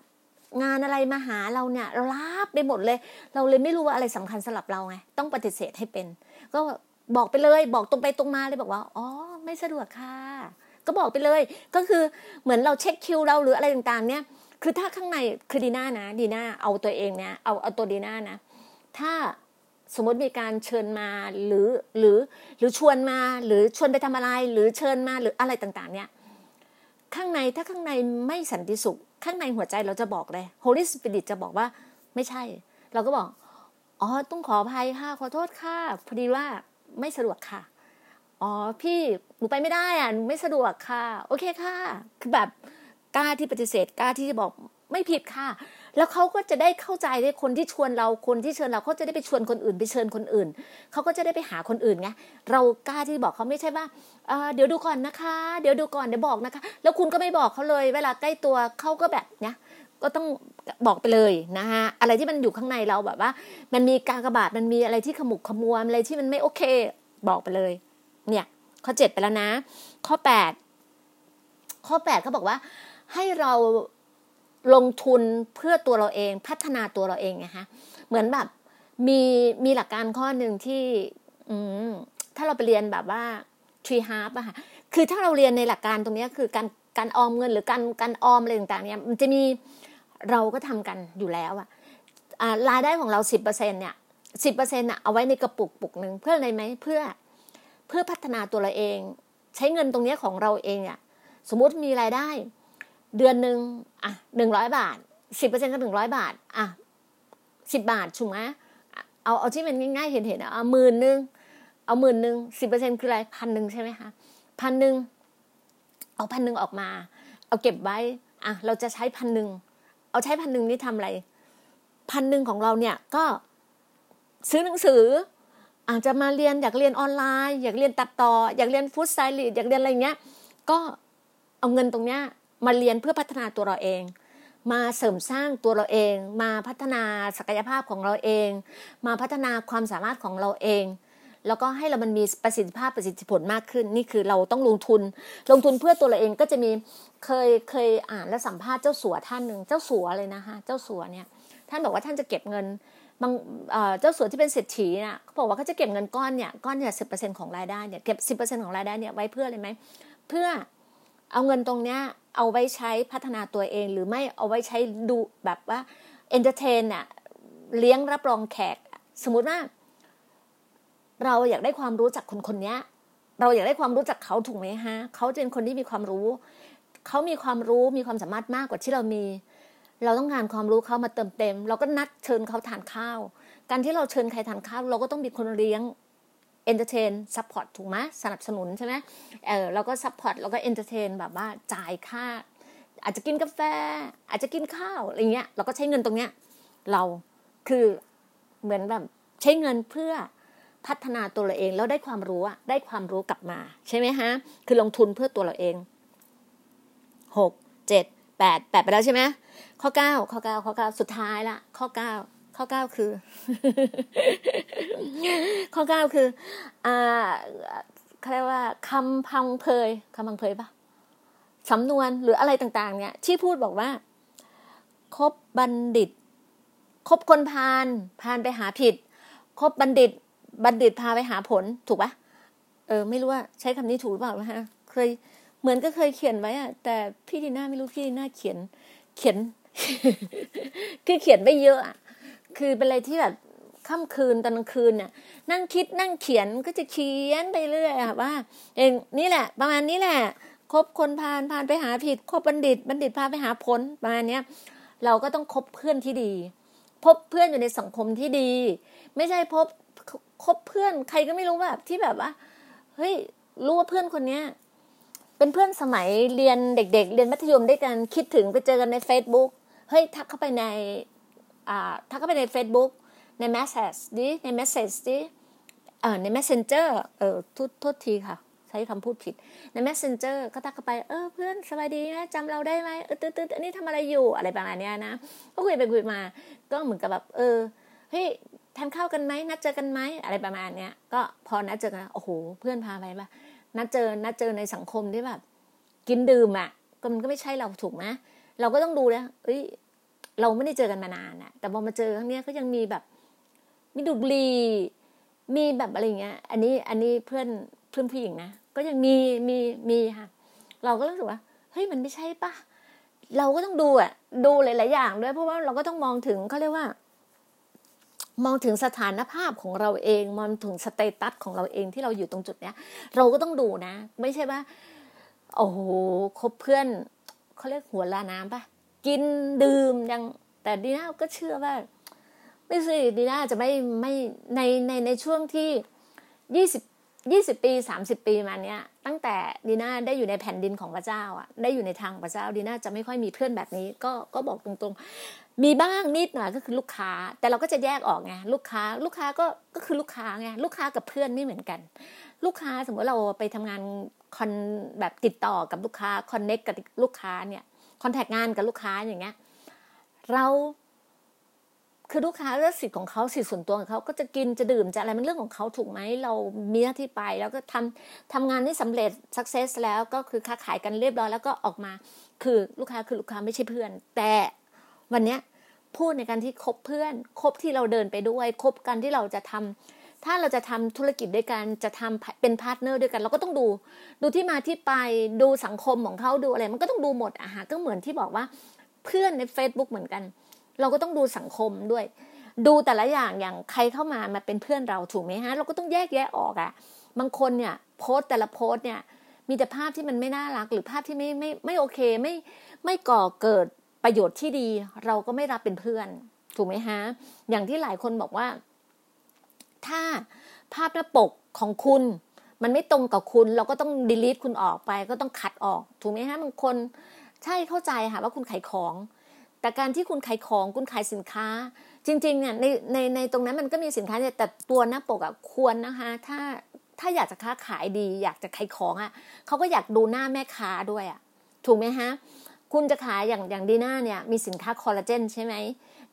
งานอะไรมาหาเราเนี่ยเราลาบไปหมดเลย เราเลยไม่รู้ว่าอะไรสำคัญสำหรับเราไงต้องปฏิเสธให้เป็น ก็บอกไปเลยบอกตรงไปตรงมาเลยบอกว่าอ๋อไม่สะดวกค่ะ ก็บอกไปเลย ก็คือเหมือนเราเช็คคิวเราหรืออะไรต่างๆ เนี่ย คือถ้าข้างในคือดีน่านะดีน่าเอาตัวเองเนี่ยเอาเอาตัวดีน่านะ ถ้าสมมติมีการเชิญมาหรือหรือหรือชวนมาหรือชวนไปทำอะไร หรือเชิญมาหรืออะไรต่างๆ เนี่ย ข้างในถ้าข้างในไม่สันติสุข ข้างในหัวใจเราจะบอกเลย Holy Spirit จะบอกว่าไม่ใช่ เราก็บอกอ๋อต้องขออภัยค่ะขอโทษค่ะพอดีว่าไม่สะดวกค่ะ อ๋อพี่หนูไปไม่ได้อะหนูไม่สะดวกค่ะ โอเคค่ะ คือแบบกล้าที่ปฏิเสธกล้าที่จะบอกไม่ผิดค่ะ แล้วเขาก็จะได้เข้าใจได้คนที่ชวนเราคนที่เชิญเราเขาจะได้ไปชวนคนอื่นไปเชิญคนอื่นเขาก็จะได้ไปหาคนอื่นไงเรากล้าที่บอกเขาไม่ใช่ว่าเดี๋ยวดูก่อนนะคะ เดี๋ยวดูก่อนเดี๋ยวบอกนะคะ แล้วคุณก็ไม่บอกเขาเลย เวลาใกล้ตัวเขาก็แบบเนี้ยก็ต้องบอกไปเลยนะคะอะไรที่มันอยู่ข้างในเราแบบว่า มันมีการกระบาดมันมีอะไรที่ขมุกขมัวอะไรที่มันไม่โอเค บอกไปเลย เนี่ยข้อเจ็ดไปแล้วนะ ข้อแปดข้อแปดเขาบอกว่าให้เราลงทุนเพื่อตัวเราเองพัฒนาตัวเราเองนะคะเหมือนแบบมีมีหลักการข้อหนึ่งที่ถ้าเราไปเรียนแบบว่า tree harp อะค่ะคือถ้าเราเรียนในหลักการตรงนี้คือการการออมเงินหรือการการออมอะไรต่างๆเนี่ยมันจะมีเราก็ทำกันอยู่แล้วอะรายได้ของเราสิบเปอร์เซ็นเนี่ยสิบเปอร์เซ็นต์อะเอาไว้ในกระปุกปุกหนึ่งเพื่ออะไรไหมเพื่อ พื่อพัฒนาตัวเราเอง ใช้เงินตรงนี้ของเราเองอะสมมุติมีรายได้ เดือนหนึ่งอะหนึ่งร้อยบาทสิบเปอร์เซ็นต์ก็หนึ่งร้อยบาทอะสิบบาทถูกไหมเอาเอาที่มันง่ายๆเห็นเห็นเอาหมื่นหนึ่งเอาหมื่นหนึ่งสิบเปอร์เซ็นต์คืออะไรพันหนึ่งใช่ไหมคะพันหนึ่งเอาพันหนึ่งออกมา เอาเก็บไว้อะเราจะใช้พันหนึ่งเอาใช้พันหนึ่งนี่ทำอะไรพันหนึ่งของเราเนี่ยก็ซื้อหนังสือ อาจจะมาเรียนอยากเรียนออนไลน์ อยากเรียนตัดต่อ อยากเรียนฟู้ดสไตล์อยากเรียนอะไรเงี้ย ก็เอาเงินตรงเนี้ยมาเรียนเพื่อพัฒนาตัวเราเอง มาเสริมสร้างตัวเราเอง มาพัฒนาศักยภาพของเราเอง มาพัฒนาความสามารถของเราเอง แล้วก็ให้เรามันมีประสิทธิภาพประสิทธิผลมากขึ้น นี่คือเราต้องลงทุน ลงทุนเพื่อตัวเราเองก็จะมีเคยเคยอ่านและสัมภาษณ์เจ้าสัวท่านหนึ่งเจ้าสัวเลยนะคะเจ้าสัวเนี่ยท่านบอกว่าท่านจะเก็บเงิน บางเจ้าสัวที่เป็นเศรษฐีน่ะเขาบอกว่าเขาจะเก็บเงินก้อนเนี่ยก้อนเนี่ยสิบเปอร์เซ็นของรายได้เนี่ยเก็บสิบเปอร์เซ็นของรายได้เนี่ยไว้เพื่ออะไรไหมเพื่อเอาเงินตรงเนี้ยเอาไว้ใช้พัฒนาตัวเองหรือไม่เอาไว้ใช้ดูแบบว่า entertain น่ะเลี้ยงรับรองแขก สมมุติว่า เราอยากได้ความรู้จากคนคนนี้เราอยากได้ความรู้จากเขาถูกไหมฮะเขาเป็นคนที่มีความรู้ เขามีความรู้มีความสามารถมากกว่าที่เรามี เราต้องการความรู้เขามาเติมเต็ม เราก็นัดเชิญเขาทานข้าว การที่เราเชิญใครทานข้าว เราก็ต้องมีคนเลี้ยง entertain support ถูกไหมสนับสนุนใช่ไหมเออเราก็ support เราก็ entertain แบบว่าจ่ายค่า อาจจะกินกาแฟ อาจจะกินข้าวอะไรเงี้ยเราก็ใช้เงินตรงเนี้ยเราคือเหมือนแบบใช้เงินเพื่อพัฒนาตัวเราเองแล้วได้ความรู้อะได้ความรู้กลับมา ใช่ไหมฮะ คือลงทุนเพื่อตัวเราเองหกเจ็ด แปดแปดไปแล้วใช่ไหมข้อเก้าข้อเก้าข้อเก้าสุดท้ายละข้อเก้าข้อเก้าคือ ข้อเก้าคือ อ่าเขาเรียกว่าคำพังเพยคำพังเพยปะสำนวนหรืออะไรต่าง ๆ เนี่ย ที่พูดบอกว่า คบบัณฑิต คบคนพาลพาลไปหาผิด คบบัณฑิต บัณฑิตพาไปหาผล ถูกปะเออ ไม่รู้ว่าใช้คำนี้ถูกหรือเปล่านะฮะเคย เหมือนก็เคยเขียนไว้อะแต่พี่ดีน่าไม่รู้พี่ดีน่าเขียน เขียน คือเขียนไม่เยอะอะคือเป็นอะไรที่แบบค่ำคืนตอนกลางคืนเนี่ยนั่งคิดนั่งเขียนก็จะเขียนไปเรื่อยอะว่า เองนี่แหละ ประมาณนี้แหละคบคนพาลพาลไปหาผิดคบบัณฑิต บัณฑิตพาไปหาผลประมาณเนี้ยเราก็ต้องคบเพื่อนที่ดี พบเพื่อนอยู่ในสังคมที่ดี ไม่ใช่พบคบเพื่อนใครก็ไม่รู้แบบที่แบบว่าเฮ้ยรู้ว่าเพื่อนคนเนี้ย เป็นเพื่อนสมัยเรียนเด็ก ๆ เรียนมัธยมด้วยกันคิดถึงไปเจอกันใน Facebook เฮ้ยทักเข้าไปในอ่าทักเข้าไปใน Facebook ใน Message ดิใน Message ดิเออใน Messenger เออทุโทษทีค่ะ ใช้คำพูดผิดใน Messenger ก็ทักเข้าไปเออเพื่อนสบายดีนะจำเราได้ไหมเออตืดๆอันนี้ทำอะไรอยู่อะไรประมาณนี้นะก็คุยไปคุยมา ก็เหมือนกับแบบเออเฮ้ยทานข้าวกันไหมนัดเจอกันไหมอะไรประมาณเนี้ยก็พอนัดเจอกันโอ้โหเพื่อนพาไปปะ นัดเจอนัดเจอในสังคมที่แบบ กินดื่มอะก็มันก็ไม่ใช่เราถูกไหมเราก็ต้องดูนะเอ้ย เราไม่ได้เจอกันมานานอะแต่พอมาเจอครั้งนี้ก็ยังมีแบบ มีดูบลีมีแบบอะไรเงี้ย อันนี้อันนี้เพื่อนเพื่อนผู้หญิงนะก็ยังมีมีมีค่ะ เราก็รู้สึกว่าเฮ้ยมันไม่ใช่ปะเราก็ต้องดูอะดูหลาย ๆ อย่างด้วยเพราะว่าเราก็ต้องมองถึงเขาเรียกว่า มองถึงสถานภาพของเราเอง มองถึงสเตตัสของเราเองที่เราอยู่ตรงจุดเนี้ย เราก็ต้องดูนะ ไม่ใช่ว่าโอ้โหคบเพื่อนเขาเรียกหัวลาน้ำปะกินดื่มยังแต่ดีน่าก็เชื่อว่า ไม่สิดีน่าจะไม่ไม่ในในในช่วงที่ยี่สิบยี่สิบปีสามสิบปีมาเนี้ย ตั้งแต่ดีน่าได้อยู่ในแผ่นดินของพระเจ้าอะได้อยู่ในทางพระเจ้าดีน่าจะไม่ค่อยมีเพื่อนแบบนี้ ก็ก็บอกตรงๆ มีบ้างนิดหน่อยก็คือลูกค้า แต่เราก็จะแยกออกไงลูกค้า ลูกค้าก็ก็คือลูกค้าไงลูกค้ากับเพื่อนไม่เหมือนกัน ลูกค้าสมมติเราไปทำงานคอนแบบติดต่อกับลูกค้า connect กับลูกค้าเนี่ย contact งานกับลูกค้าอย่างเงี้ยเราคือลูกค้าเรื่องสิทธิ์ของเขาสิทธิ์ส่วนตัวของเขาก็จะกินจะดื่มจะอะไรมันเรื่องของเขาถูกไหมเรามีหน้าที่ไปแล้วก็ทำทำงานที่สำเร็จ success แล้วก็คือค้าขายกันเรียบร้อยแล้วก็ออกมา คือลูกค้าคือลูกค้าไม่ใช่เพื่อน แต่ วันเนี้ยพูดในการที่คบเพื่อนคบที่เราเดินไปด้วยคบกันที่เราจะทถ้าเราจะทำธุรกิจด้วยกันจะทำเป็น partner ด้วยกัน เราก็ต้องดูดูที่มาที่ไปดูสังคมของเขาดูอะไร มันก็ต้องดูหมดอะฮะก็เหมือนที่บอกว่าเพื่อนใน Facebook เหมือนกัน เราก็ต้องดูสังคมด้วย ดูแต่ละอย่างอย่างใครเข้ามามาเป็นเพื่อนเราถูกไหมฮะ เราก็ต้องแยกแยะออกอะ่ะบางคนเนี่ยโพสแต่ละโพสเนี่ยมีแต่ภาพที่มันไม่น่ารักหรือภาพที่ไม่ไม่ไม่โอเคไม่ไม่ก่อเกิด ประโยชน์ที่ดีเราก็ไม่รับเป็นเพื่อน ถูกไหมฮะ อย่างที่หลายคนบอกว่า ถ้าภาพหน้าปกของคุณ มันไม่ตรงกับคุณ เราก็ต้องดีลิทคุณออกไป ก็ต้องคัดออก ถูกไหมฮะบางคน ใช่เข้าใจค่ะว่าคุณขายของ แต่การที่คุณขายของคุณขายสินค้า จริงๆเนี่ยในในในตรงนั้นมันก็มีสินค้าแต่ตัวหน้าปกอะควรนะคะ ถ้าถ้าอยากจะค้าขายดี อยากจะขายของอะเขาก็อยากดูหน้าแม่ค้าด้วยอะถูกไหมฮะ คุณจะขายอย่างอย่างดีน่าเนี่ยมีสินค้าคอลลาเจนใช่ไหม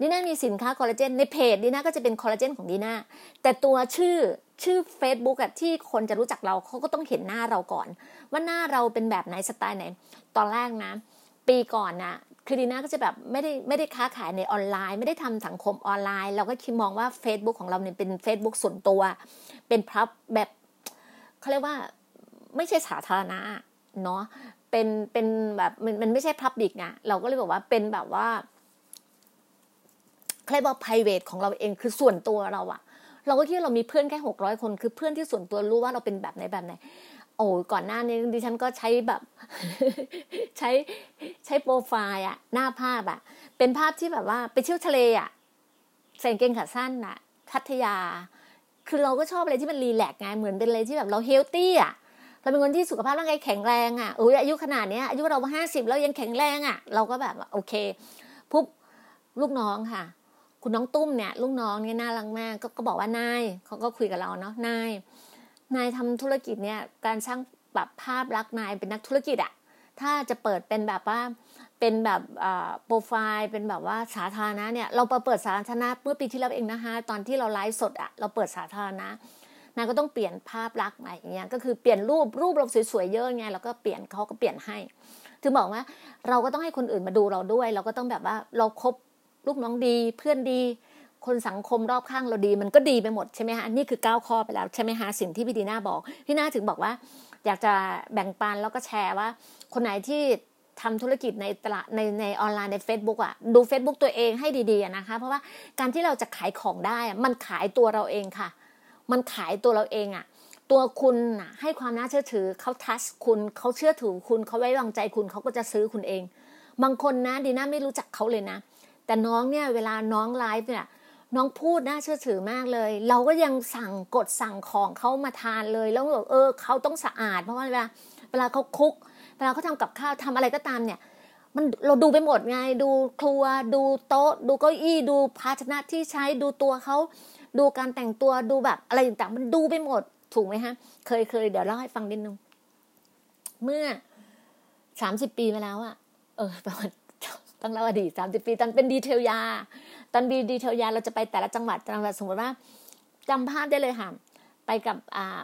ดีน่ามีสินค้าคอลลาเจนในเพจดีน่าก็จะเป็นคอลลาเจนของดีน่าแต่ตัวชื่อชื่อ Facebook อะที่คนจะรู้จักเราเขาก็ต้องเห็นหน้าเราก่อน ว่าหน้าเราเป็นแบบไหนสไตล์ไหน ตอนแรกนะ ปีก่อนนะคือดีน่าก็จะแบบไม่ได้ไม่ได้ค้าขายในออนไลน์ ไม่ได้ทำสังคมออนไลน์ เราก็คิดมองว่า Facebook ของเราเนี่ยเป็น Facebook ส่วนตัว เป็นพับแบบเขาเรียกว่าไม่ใช่สาธารณะเนาะ เป็นเป็นแบบมันมันไม่ใช่พับบิกไงเราก็เลยบอกว่าเป็นแบบว่าเรียกว่า private ของเราเองคือส่วนตัวเราอะเราก็คิดเรามีเพื่อนแค่หกร้อยคน คือเพื่อนที่ส่วนตัวรู้ว่าเราเป็นแบบไหนแบบไหนโอ้ก่อนหน้านี้ดิฉันก็ใช้แบบ ใช้ใช้โปรไฟล์อะหน้าภาพอะเป็นภาพที่แบบว่าไปเที่ยวทะเลอะใส่เกงขาสั้นอะพัทยา คือเราก็ชอบอะไรที่มันรีแลกไงเหมือนเป็นอะไรที่แบบเราเฮลตี้อะ เราเป็นคนที่สุขภาพร่างกายแข็งแรงอะโอ้ยอายุขนาดนี้อายุเราห้าสิบแล้วยังแข็งแรงอะเราก็แบบโอเคปุ๊บลูกน้องค่ะ คุณน้องตุ้มเนี่ย ลูกน้องเนี่ยน่ารักมากก็บอกว่านายเขาก็คุยกับเราเนาะนายนายทำธุรกิจเนี่ยการสร้างแบบภาพลักษณ์นายเป็นนักธุรกิจอะถ้าจะเปิดเป็นแบบว่าเป็นแบบโปรไฟล์เป็นแบบว่าสาธารณะเนี่ยเราเปิดสาธารณะเมื่อปีที่แล้วเองนะคะตอนที่เราไลฟ์สดอะเราเปิดสาธารณะ นายก็ต้องเปลี่ยนภาพลักษณ์ใหม่อย่างเงี้ยก็คือเปลี่ยนรูปรูปเราสวยๆเยอะไงเราก็เปลี่ยนเขาก็เปลี่ยนให้ถึงบอกว่าเราก็ต้องให้คนอื่นมาดูเราด้วย เราก็ต้องแบบว่าเราครบลูกน้องดีเพื่อนดี คนสังคมรอบข้างเราดี มันก็ดีไปหมดใช่ไหมฮะนี่คือก้าวข้อไปแล้วใช่ไหมฮะสิ่งที่พี่ดีน่าบอกพี่น่าถึงบอกว่า อยากจะแบ่งปันแล้วก็แชร์ว่า คนไหนที่ทำธุรกิจในตลาดในในออนไลน์ใน Facebook อะดู Facebook ตัวเองให้ดีๆนะคะ เพราะว่าการที่เราจะขายของได้มันขายตัวเราเองค่ะ มันขายตัวเราเองอะตัวคุณให้ความน่าเชื่อถือเขาทัชคุณเขาเชื่อถือคุณเขาไว้วางใจคุณเขาก็จะซื้อคุณเอง บางคนนะดีน่าไม่รู้จักเขาเลยนะ แต่น้องเนี่ยเวลาน้องไลฟ์เนี่ยน้องพูดน่าเชื่อถือมากเลย เราก็ยังสั่งกดสั่งของเขามาทานเลย แล้วบอกเออเขาต้องสะอาด เพราะว่าเวลาเวลาเขา cook เวลาเขาทำกับข้าวทำอะไรก็ตามเนี่ย มันเราดูไปหมดไง ดูครัว ดูโต๊ะ ดูเก้าอี้ ดูภาชนะที่ใช้ ดูตัวเขา ดูการแต่งตัวดูแบบอะไรต่างๆมันดูไปหมด ถูกไหมฮะ เคยเคยเดี๋ยวเล่าให้ฟังนิดนึงเมื่อสามสิบปีมาแล้วอะเออประมาณต้องเล่าอดีตสามสิบปีตอนเป็น detail ยาตอนดี detail ยาเราจะไปแต่ละจังหวัดจังหวัดสมมติว่าจำภาพได้เลยค่ะ ไปกับอ่า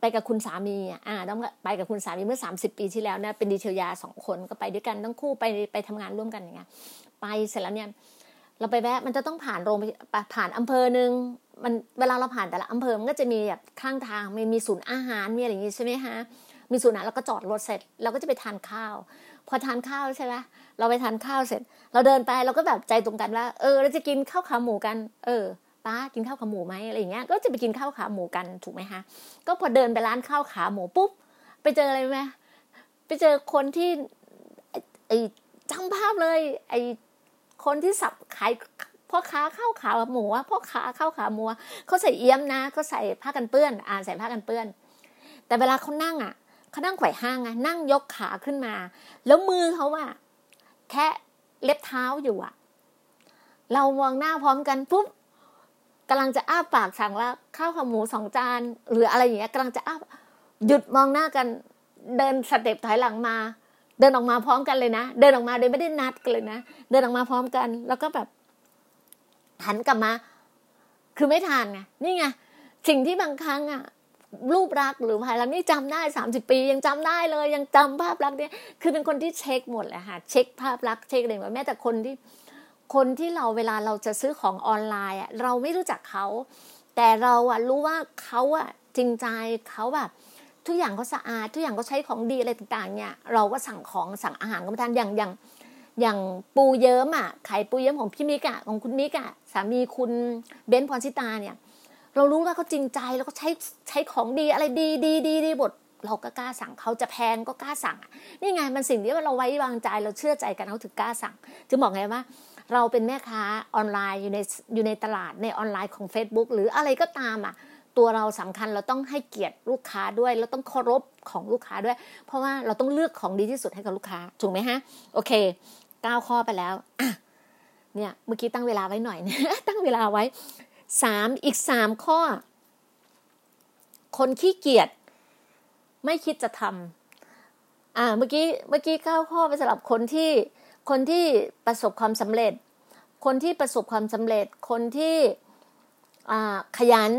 ไปกับคุณสามีอ่าต้องไปกับคุณสามีเมื่อสามสิบปีที่แล้วเนี่ยเป็นดีเทลยาสองคนก็ไปด้วยกันทั้งคู่ไปไปทำงานร่วมกันอย่างเงี้ยไปเสร็จแล้วเนี่ย เราไปแวะมันจะต้องผ่านโรงผ่านอำเภอหนึ่ง มันเวลาเราผ่านแต่ละอำเภอมันก็จะมีแบบข้างทางมีมีศูนย์อาหารมีอะไรอย่างงี้ใช่ไหมฮะมีศูนย์อาหารเราก็จอดรถเสร็จเราก็จะไปทานข้าว พอทานข้าวใช่ไหมเราไปทานข้าวเสร็จ เราเดินไปเราก็แบบใจตรงกันว่าเออเราจะกินข้าวขาหมูกัน เออป้ากินข้าวขาหมูไหมอะไรอย่างเงี้ยก็จะไปกินข้าวขาหมูกันถูกไหมคะก็พอเดินไปร้านข้าวขาหมูปุ๊บไปเจออะไรไหมไปเจอคนที่ไอ้จำภาพเลย ไอ้คนที่สับขาย พ่อค้าข้าวขาหมูพ่อค้าข้าวขาหมูเขาใส่เอี้ยมนะเขาใส่ผ้ากันเปื้อน อ่าใส่ผ้ากันเปื้อน แต่เวลาเขานั่งอะเขานั่งไขว่ห้างไงนั่งยกขาขึ้นมา แล้วมือเขาอะแค่เล็บเท้าอยู่อะ เรามองหน้าพร้อมกันปุ๊บกำลังจะอ้าปากสั่งว่าข้าวขาหมูสองจาน หรืออะไรอย่างเงี้ยกำลังจะอ้าหยุดมองหน้ากัน เดินสเต็ปถอยหลังมา เดินออกมาพร้อมกันเลยนะ เดินออกมาโดยไม่ได้นัดกันเลยนะ เดินออกมาพร้อมกัน แล้วก็แบบ หันกลับมา คือไม่ทานไงนี่ไงสิ่งที่บางครั้งอะรูปรักหรือภายหลังนี่จำได้สามสิบปี ยังจำได้เลย ยังจำภาพลักษณ์เนี่ยคือเป็นคนที่เช็คหมดเลยค่ะเช็คภาพลักษณ์เช็คอะไรหมดแม้แต่คนที่คนที่เราเวลาเราจะซื้อของออนไลน์อะเราไม่รู้จักเขาแต่เราอะรู้ว่าเขาอะจริงใจเขาแบบทุกอย่างเขาสะอาด ทุกอย่างเขาใช้ของดีอะไรต่างๆเนี่ยเราก็สั่งของสั่งอาหารก็มาทานอย่างอย่าง อย่างปูเยิ้มอะไข่ปูเยิ้มของพี่มิกอะของคุณมิกอะสามีคุณเบนซ์พรชิตาเนี่ย เรารู้ว่าเขาจริงใจแล้วก็ใช้ใช้ของดีอะไรดีดีดีดีบทเราก็กล้าสั่งเขาจะแพงก็กล้าสั่งนี่ไงมันสิ่งที่เราไว้วางใจเราเชื่อใจกันเขาถึงกล้าสั่งจึงบอกไงว่า เราเป็นแม่ค้าออนไลน์อยู่ในอยู่ในตลาดในออนไลน์ของ Facebook หรืออะไรก็ตามอะตัวเราสำคัญเราต้องให้เกียรติลูกค้าด้วยเราต้องเคารพของลูกค้าด้วย เพราะว่าเราต้องเลือกของดีที่สุดให้กับลูกค้าถูกไหมฮะโอเค ก้าข้อไปแล้วอะเนี่ยเมื่อกี้ตั้งเวลาไว้หน่อยเนะตั้งเวลาไว้สามอีกสามข้อ คนขี้เกียจไม่คิดจะทำอ่าเมื่อกี้เมื่อกี้เก้าข้อไปสำหรับคนที่คนที่ประสบความสำเร็จ คนที่ประสบความสำเร็จ คนที่อ่าขยัน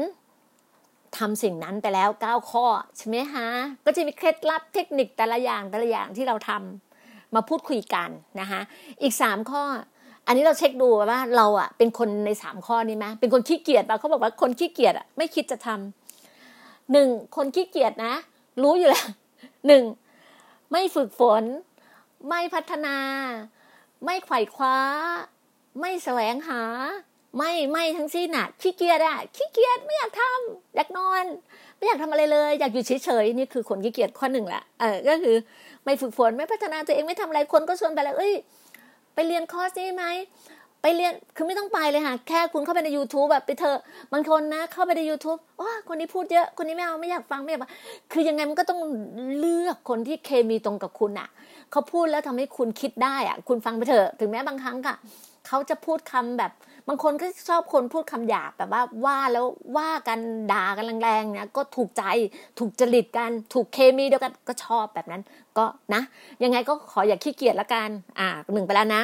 ทำสิ่งนั้นไปแล้วเก้าข้อ ใช่ไหมฮะ ก็จะมีเคล็ดลับเทคนิคแต่ละอย่างแต่ละอย่างที่เราท มาพูดคุยกันนะคะอีกสามข้อ อันนี้เราเช็คดูว่าเราอะเป็นคนในสามข้อนี้ไหมเป็นคนขี้เกียจป่ะเขาบอกว่าคนขี้เกียจอะไม่คิดจะทำหนึ่งคนขี้เกียจนะ รู้อยู่แล้วหนึ่งไม่ฝึกฝน ไม่พัฒนา ไม่ไขว่คว้า ไม่แสวงหา ไม่ไม่ทั้งสิ้นน่ะขี้เกียจอะขี้เกียจไม่อยากทำอยากนอน ไม่อยากทำอะไรเลย อยากอยู่เฉยๆนี่คือคนขี้เกียจข้อหนึ่งละเออก็คือ ไม่ฝึกฝนไม่พัฒนาตัวเองไม่ทำอะไรคนก็ชวนไปแล้วเอ้ย ไปเรียนคอร์สนี้ไหมไปเรียนคือไม่ต้องไปเลยค่ะแค่คุณเข้าไปใน YouTube แบบไปเถอะบางคนนะ เข้าไปใน YouTube ว้าคนนี้พูดเยอะคนนี้ไม่เอาไม่อยากฟังไม่อยากคือยังไงมันก็ต้องเลือกคนที่เคมีตรงกับคุณอะเขาพูดแล้วทำให้คุณคิดได้อะ คุณฟังไปเถอะถึงแม้บางครั้งอะ เขาจะพูดคำแบบ บางคนก็ชอบคนพูดคำหยาบแบบว่าว่าแล้วว่ากันด่ากันแรงๆเนี่ยก็ถูกใจถูกจริตกัน ถูกเคมีเดียวกันก็ชอบแบบนั้น ก็นะ ยังไงก็ขออย่าขี้เกียจละกัน อ่าหนึ่งไปแล้วนะ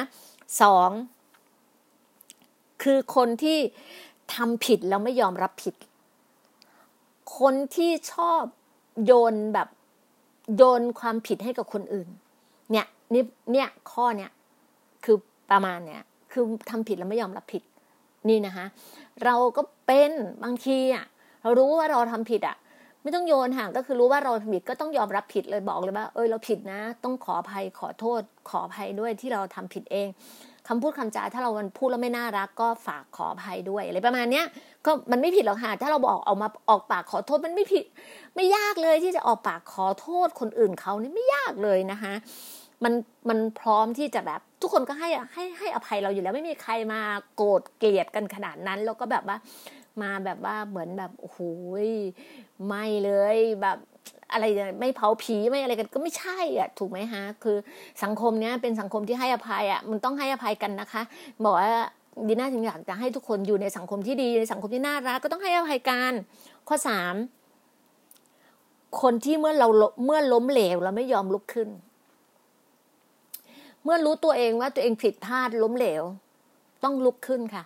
สองคือคนที่ทำผิดแล้วไม่ยอมรับผิด คนที่ชอบโยนแบบโยนความผิดให้กับคนอื่น เนี่ยนี่เนี่ยข้อเนี่ยคือประมาณเนี่ย คือทำผิดแล้วไม่ยอมรับผิด นี่นะคะ เราก็เป็นบางทีอะเรารู้ว่าเราทำผิดอะ ไม่ต้องโยนห่างก็คือรู้ว่าเราผิดก็ต้องยอมรับผิดเลยบอกเลยว่า เออเราผิดนะ ต้องขออภัยขอโทษ ขออภัยด้วยที่เราทำผิดเองคำพูดคำจาถ้าเรามันพูดแล้วไม่น่ารัก ก็ฝากขออภัยด้วยอะไรประมาณเนี้ยก็มันไม่ผิดหรอกค่ะถ้าเราบอกออกมาออกปากขอโทษมันไม่ผิด ไม่ยากเลยที่จะออกปากขอโทษคนอื่นเขานี่ไม่ยากเลยนะคะ มันมันพร้อมที่จะแบบ ทุกคนก็ให้ให้ให้อภัยเราอยู่แล้วไม่มีใครมาโกรธเกลียดกันขนาดนั้น แล้วก็แบบว่า มาแบบว่าเหมือนแบบโอ้โหไม่เลยแบบอะไรไม่เผาผีไม่อะไรกันก็ไม่ใช่อะถูกไหมฮะ คือสังคมเนี้ยเป็นสังคมที่ให้อภัยอะมันต้องให้อภัยกันนะคะ บอกว่าดีน่าถึงอยากจะให้ทุกคนอยู่ในสังคมที่ดีในสังคมที่น่ารักก็ต้องให้อภัยกันข้อสามคนที่เมื่อเราเมื่อล้มเหลวเราไม่ยอมลุกขึ้น เมื่อรู้ตัวเองว่าตัวเองผิดพลาดล้มเหลว ต้องลุกขึ้นค่ะ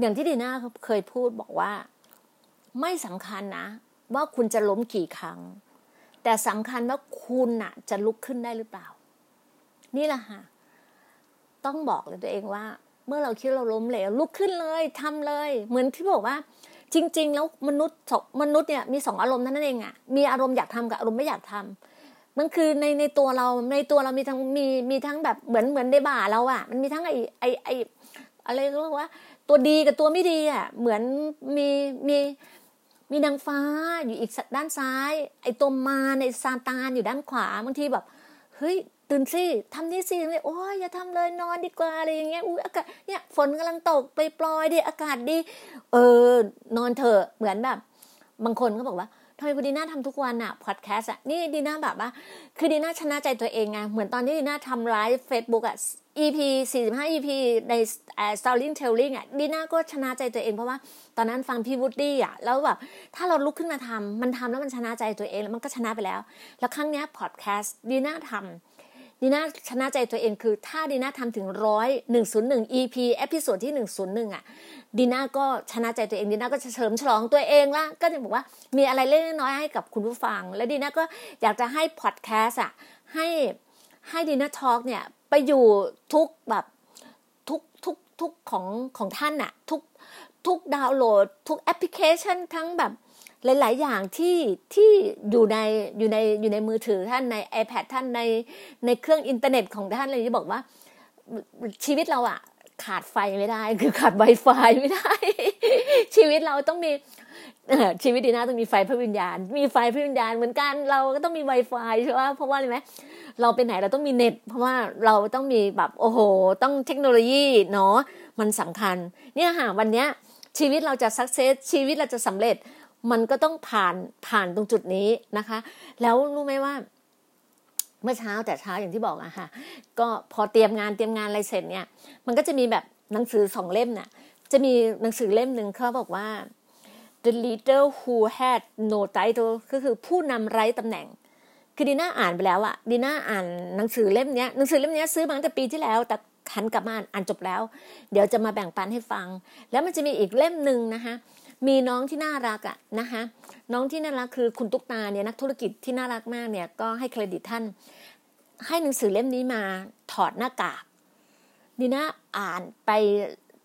อย่างที่ดีน่าเคยพูดบอกว่า ไม่สำคัญนะ ว่าคุณจะล้มกี่ครั้ง แต่สำคัญว่าคุณน่ะ จะลุกขึ้นได้หรือเปล่า นี่แหละค่ะ ต้องบอกเลยตัวเองว่า เมื่อเราคิดเราล้มเหลว ลุกขึ้นเลยทำเลย เหมือนที่บอกว่า จริง ๆ แล้วมนุษย์มนุษย์เนี่ยมีสองอารมณ์นั่นเองอะ่ะมีอารมณ์อยากทำกับอารมณ์ไม่อยากทำ มันคือในในตัวเราในตัวเรามีทั้งมีมีทั้งแบบเหมือนเหมือนในบ่าเราอะ่ะมันมีทั้งไอไอไออะไรเรียกว่า ตัวดีกับตัวไม่ดีอะ่ะเหมือนมีมีมีนางฟ้าอยู่อีกด้านซ้าย ไอตัวมาในซาตานอยู่ด้านขวาบางทีแบบเฮ้ยตื่นสิทำนี่สิเลยโอ้ยอย่าทำเลยนอนดีกว่าอะไรอย่างเงี้ยอุ้ยอากาศเนี่ยฝนกำลังตกไปปลอยดิอากาศดี เออนอนเถอะเหมือนแบบ บางคนก็บอกว่ทำไมคุณดีน่าทำทุกวันอะพอดแคสต์อะนี่ดีน่าแบบว่า คือดีน่าชนะใจตัวเองไงเหมือนตอนที่ดีน่าทำไลฟ์เฟซบุ๊กอะ EP 45 EP ใน storytelling อะดีน่าก็ชนะใจตัวเองเพราะว่าตอนนั้นฟังพี่วูดดี้อะแล้วแบบถ้าเราลุกขึ้นมาทำมันทำแล้วมันชนะใจตัวเองแล้วมันก็ชนะไปแล้ว แล้วครั้งเนี้ยพอดแคสต์ดีน่าทำ ดีน่าชนะใจตัวเองคือถ้าดีน่าทำถึงร้อยหนึ่งศูนย์หนึ่ง EP episode ที่หนึ่งศูนย์หนึ่งอะดีน่าก็ชนะใจตัวเองดีน่าก็จะเฉลิมฉลองตัวเองละก็จะบอกว่ามีอะไรเล็กน้อยให้กับคุณผู้ฟัง และดีน่าก็อยากจะให้พอดแคสต์อะให้ให้ดีน่า Talk เนี่ยไปอยู่ทุกแบบทุกทุกทุกของของท่านอะทุกทุกดาวน์โหลด ทุกแอปพลิเคชันทั้งแบบ หลาย ๆ อย่างที่ที่อยู่ในอยู่ในอยู่ในมือถือท่านใน iPad ท่านในในเครื่องอินเทอร์เน็ตของท่านเลยที่บอกว่า ชีวิตเราอะขาดไฟไม่ได้ คือขาด Wi-Fi ไม่ได้ ชีวิตเราต้องมีชีวิตดีน่าต้องมีไฟพระวิญญาณ มีไฟพระวิญญาณเหมือนกันเราก็ต้องมี Wi-Fi ใช่ไหมเพราะว่าอะไรไหมเราไปไหนเราต้องมีเน็ต เพราะว่าเราต้องมีแบบโอ้โห ต้องเทคโนโลยีเนาะมันสำคัญ เนี่ยค่ะวันเนี้ยชีวิตเราจะสักเซสชีวิตเราจะสำเร็จ มันก็ต้องผ่านผ่านตรงจุดนี้นะคะ แล้วรู้ไหมว่าเมื่อเช้าแต่เช้าอย่างที่บอกอะค่ะ ก็พอเตรียมงานเตรียมงานอะไรเสร็จเนี่ย มันก็จะมีแบบหนังสือสองเล่มเนี่ยจะมีหนังสือเล่มหนึ่งเขาบอกว่า the leader who had no title ก็คือผู้นำไร้ตำแหน่ง คือดีน่าอ่านไปแล้วอะดีน่าอ่านหนังสือเล่มนี้หนังสือเล่มนี้ซื้อมาตั้งแต่ปีที่แล้ว แต่ขันกลับมาอ่านจบแล้ว เดี๋ยวจะมาแบ่งปันให้ฟัง แล้วมันจะมีอีกเล่มหนึ่งนะคะ มีน้องที่น่ารักอะนะคะน้องที่น่ารักคือคุณตุ๊กตาเนี่ยนักธุรกิจที่น่ารักมากเนี่ยก็ให้เครดิตท่าน ให้หนังสือเล่มนี้มาถอดหน้ากากดีน่าอ่านไป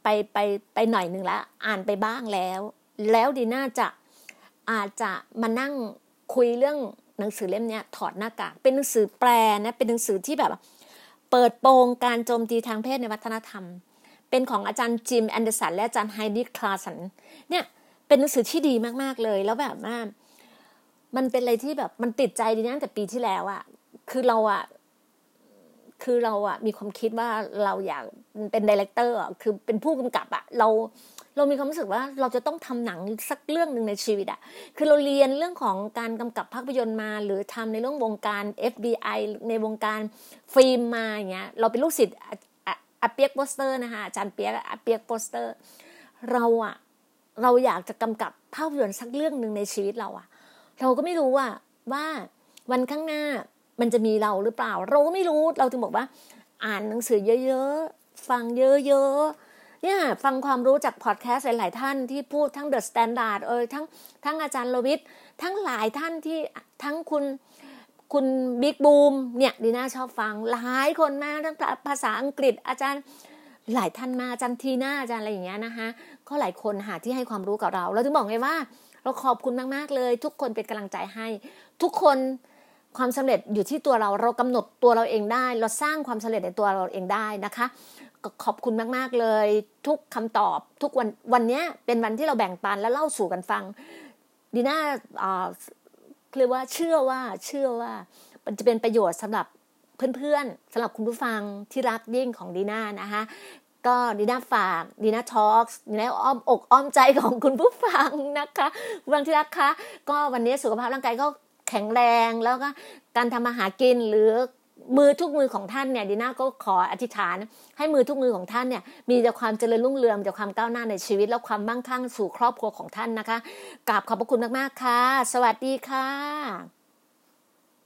ไปไปไปหน่อยหนึ่งแล้วอ่านไปบ้างแล้ว แล้วดีน่าจะอาจจะมานั่งคุยเรื่องหนังสือเล่มนี้ถอดหน้ากากเป็นหนังสือแปลนะเป็นหนังสือที่แบบ เปิดโปงการโจมตีทางเพศในวัฒนธรรม เป็นของอาจารย์จิมแอนเดอร์สันและอาจารย์ไฮดิคลาสันเนี่ย เป็นหนังสือที่ดีมากๆเลย แล้วแบบว่ามันเป็นอะไรที่แบบมันติดใจดีน่าตั้งแต่ปีที่แล้วอะคือเราอะคือเราอะมีความคิดว่าเราอยากเป็น director คือเป็นผู้กำกับอะเราเรามีความรู้สึกว่าเราจะต้องทำหนังสักเรื่องหนึ่งในชีวิตอะคือเราเรียนเรื่องของการกำกับภาพยนตร์มา หรือทำในเรื่องวงการ FBI ในวงการฟิล์มมาอย่างเงี้ย เราเป็นลูกศิษย์อาเปียกโปสเตอร์นะคะอาจารย์เปียกอาเปียกโปสเตอร์ เราอะ เราอยากจะกำกับภาพยนตร์สักเรื่องหนึ่งในชีวิตเราอะเราก็ไม่รู้ว่าว่าวันข้างหน้ามันจะมีเราหรือเปล่า เราก็ไม่รู้เราจึงบอกว่า อ่านหนังสือเยอะๆ ฟังเยอะๆเนี่ยฟังความรู้จากพอดแคสต์หลาย ๆ ท่านที่พูดทั้ง The Standard เออทั้งทั้งอาจารย์รวิศทั้งหลายท่านที่ทั้งคุณคุณบิ๊กบูมเนี่ยดีน่าชอบฟังหลายคนมากทั้งภาษาอังกฤษอาจารย์ หลายท่านมาจารย์ทีน่าอาจารย์อะไรอย่างเงี้ยนะคะก็หลายคนหาที่ให้ความรู้กับเรา เราถึงบอกไงว่า เราขอบคุณมากๆเลย ทุกคนเป็นกำลังใจให้ ทุกคนความสำเร็จอยู่ที่ตัวเราเรากำหนดตัวเราเองได้ เราสร้างความสำเร็จในตัวเราเองได้นะคะขอบคุณมากๆเลย ทุกคำตอบทุกวันวันนี้เป็นวันที่เราแบ่งปันและเล่าสู่กันฟังดีน่าเรียกว่าเชื่อว่าเชื่อว่ามันจะเป็นประโยชน์สำหรับ เพื่อนๆสำหรับคุณผู้ฟังที่รักยิ่งของดีน่านะคะก็ดีน่าฝากดีน่าทอล์กดีน่าอ้อมอกอ้อมใจของคุณผู้ฟังนะคะคุณฟังที่รักคะก็วันนี้สุขภาพร่างกายก็แข็งแรงแล้วก็การทำมาหากินหรือมือทุกมือของท่านเนี่ยดีน่าก็ขออธิษฐาน ให้มือทุกมือของท่านเนี่ยมีแต่ความเจริญรุ่งเรืองแต่ความก้าวหน้าในชีวิต และความมั่งคั่งสู่ครอบครัวของท่านนะคะกราบขอบพระคุณมากๆค่ะ สวัสดีค่ะ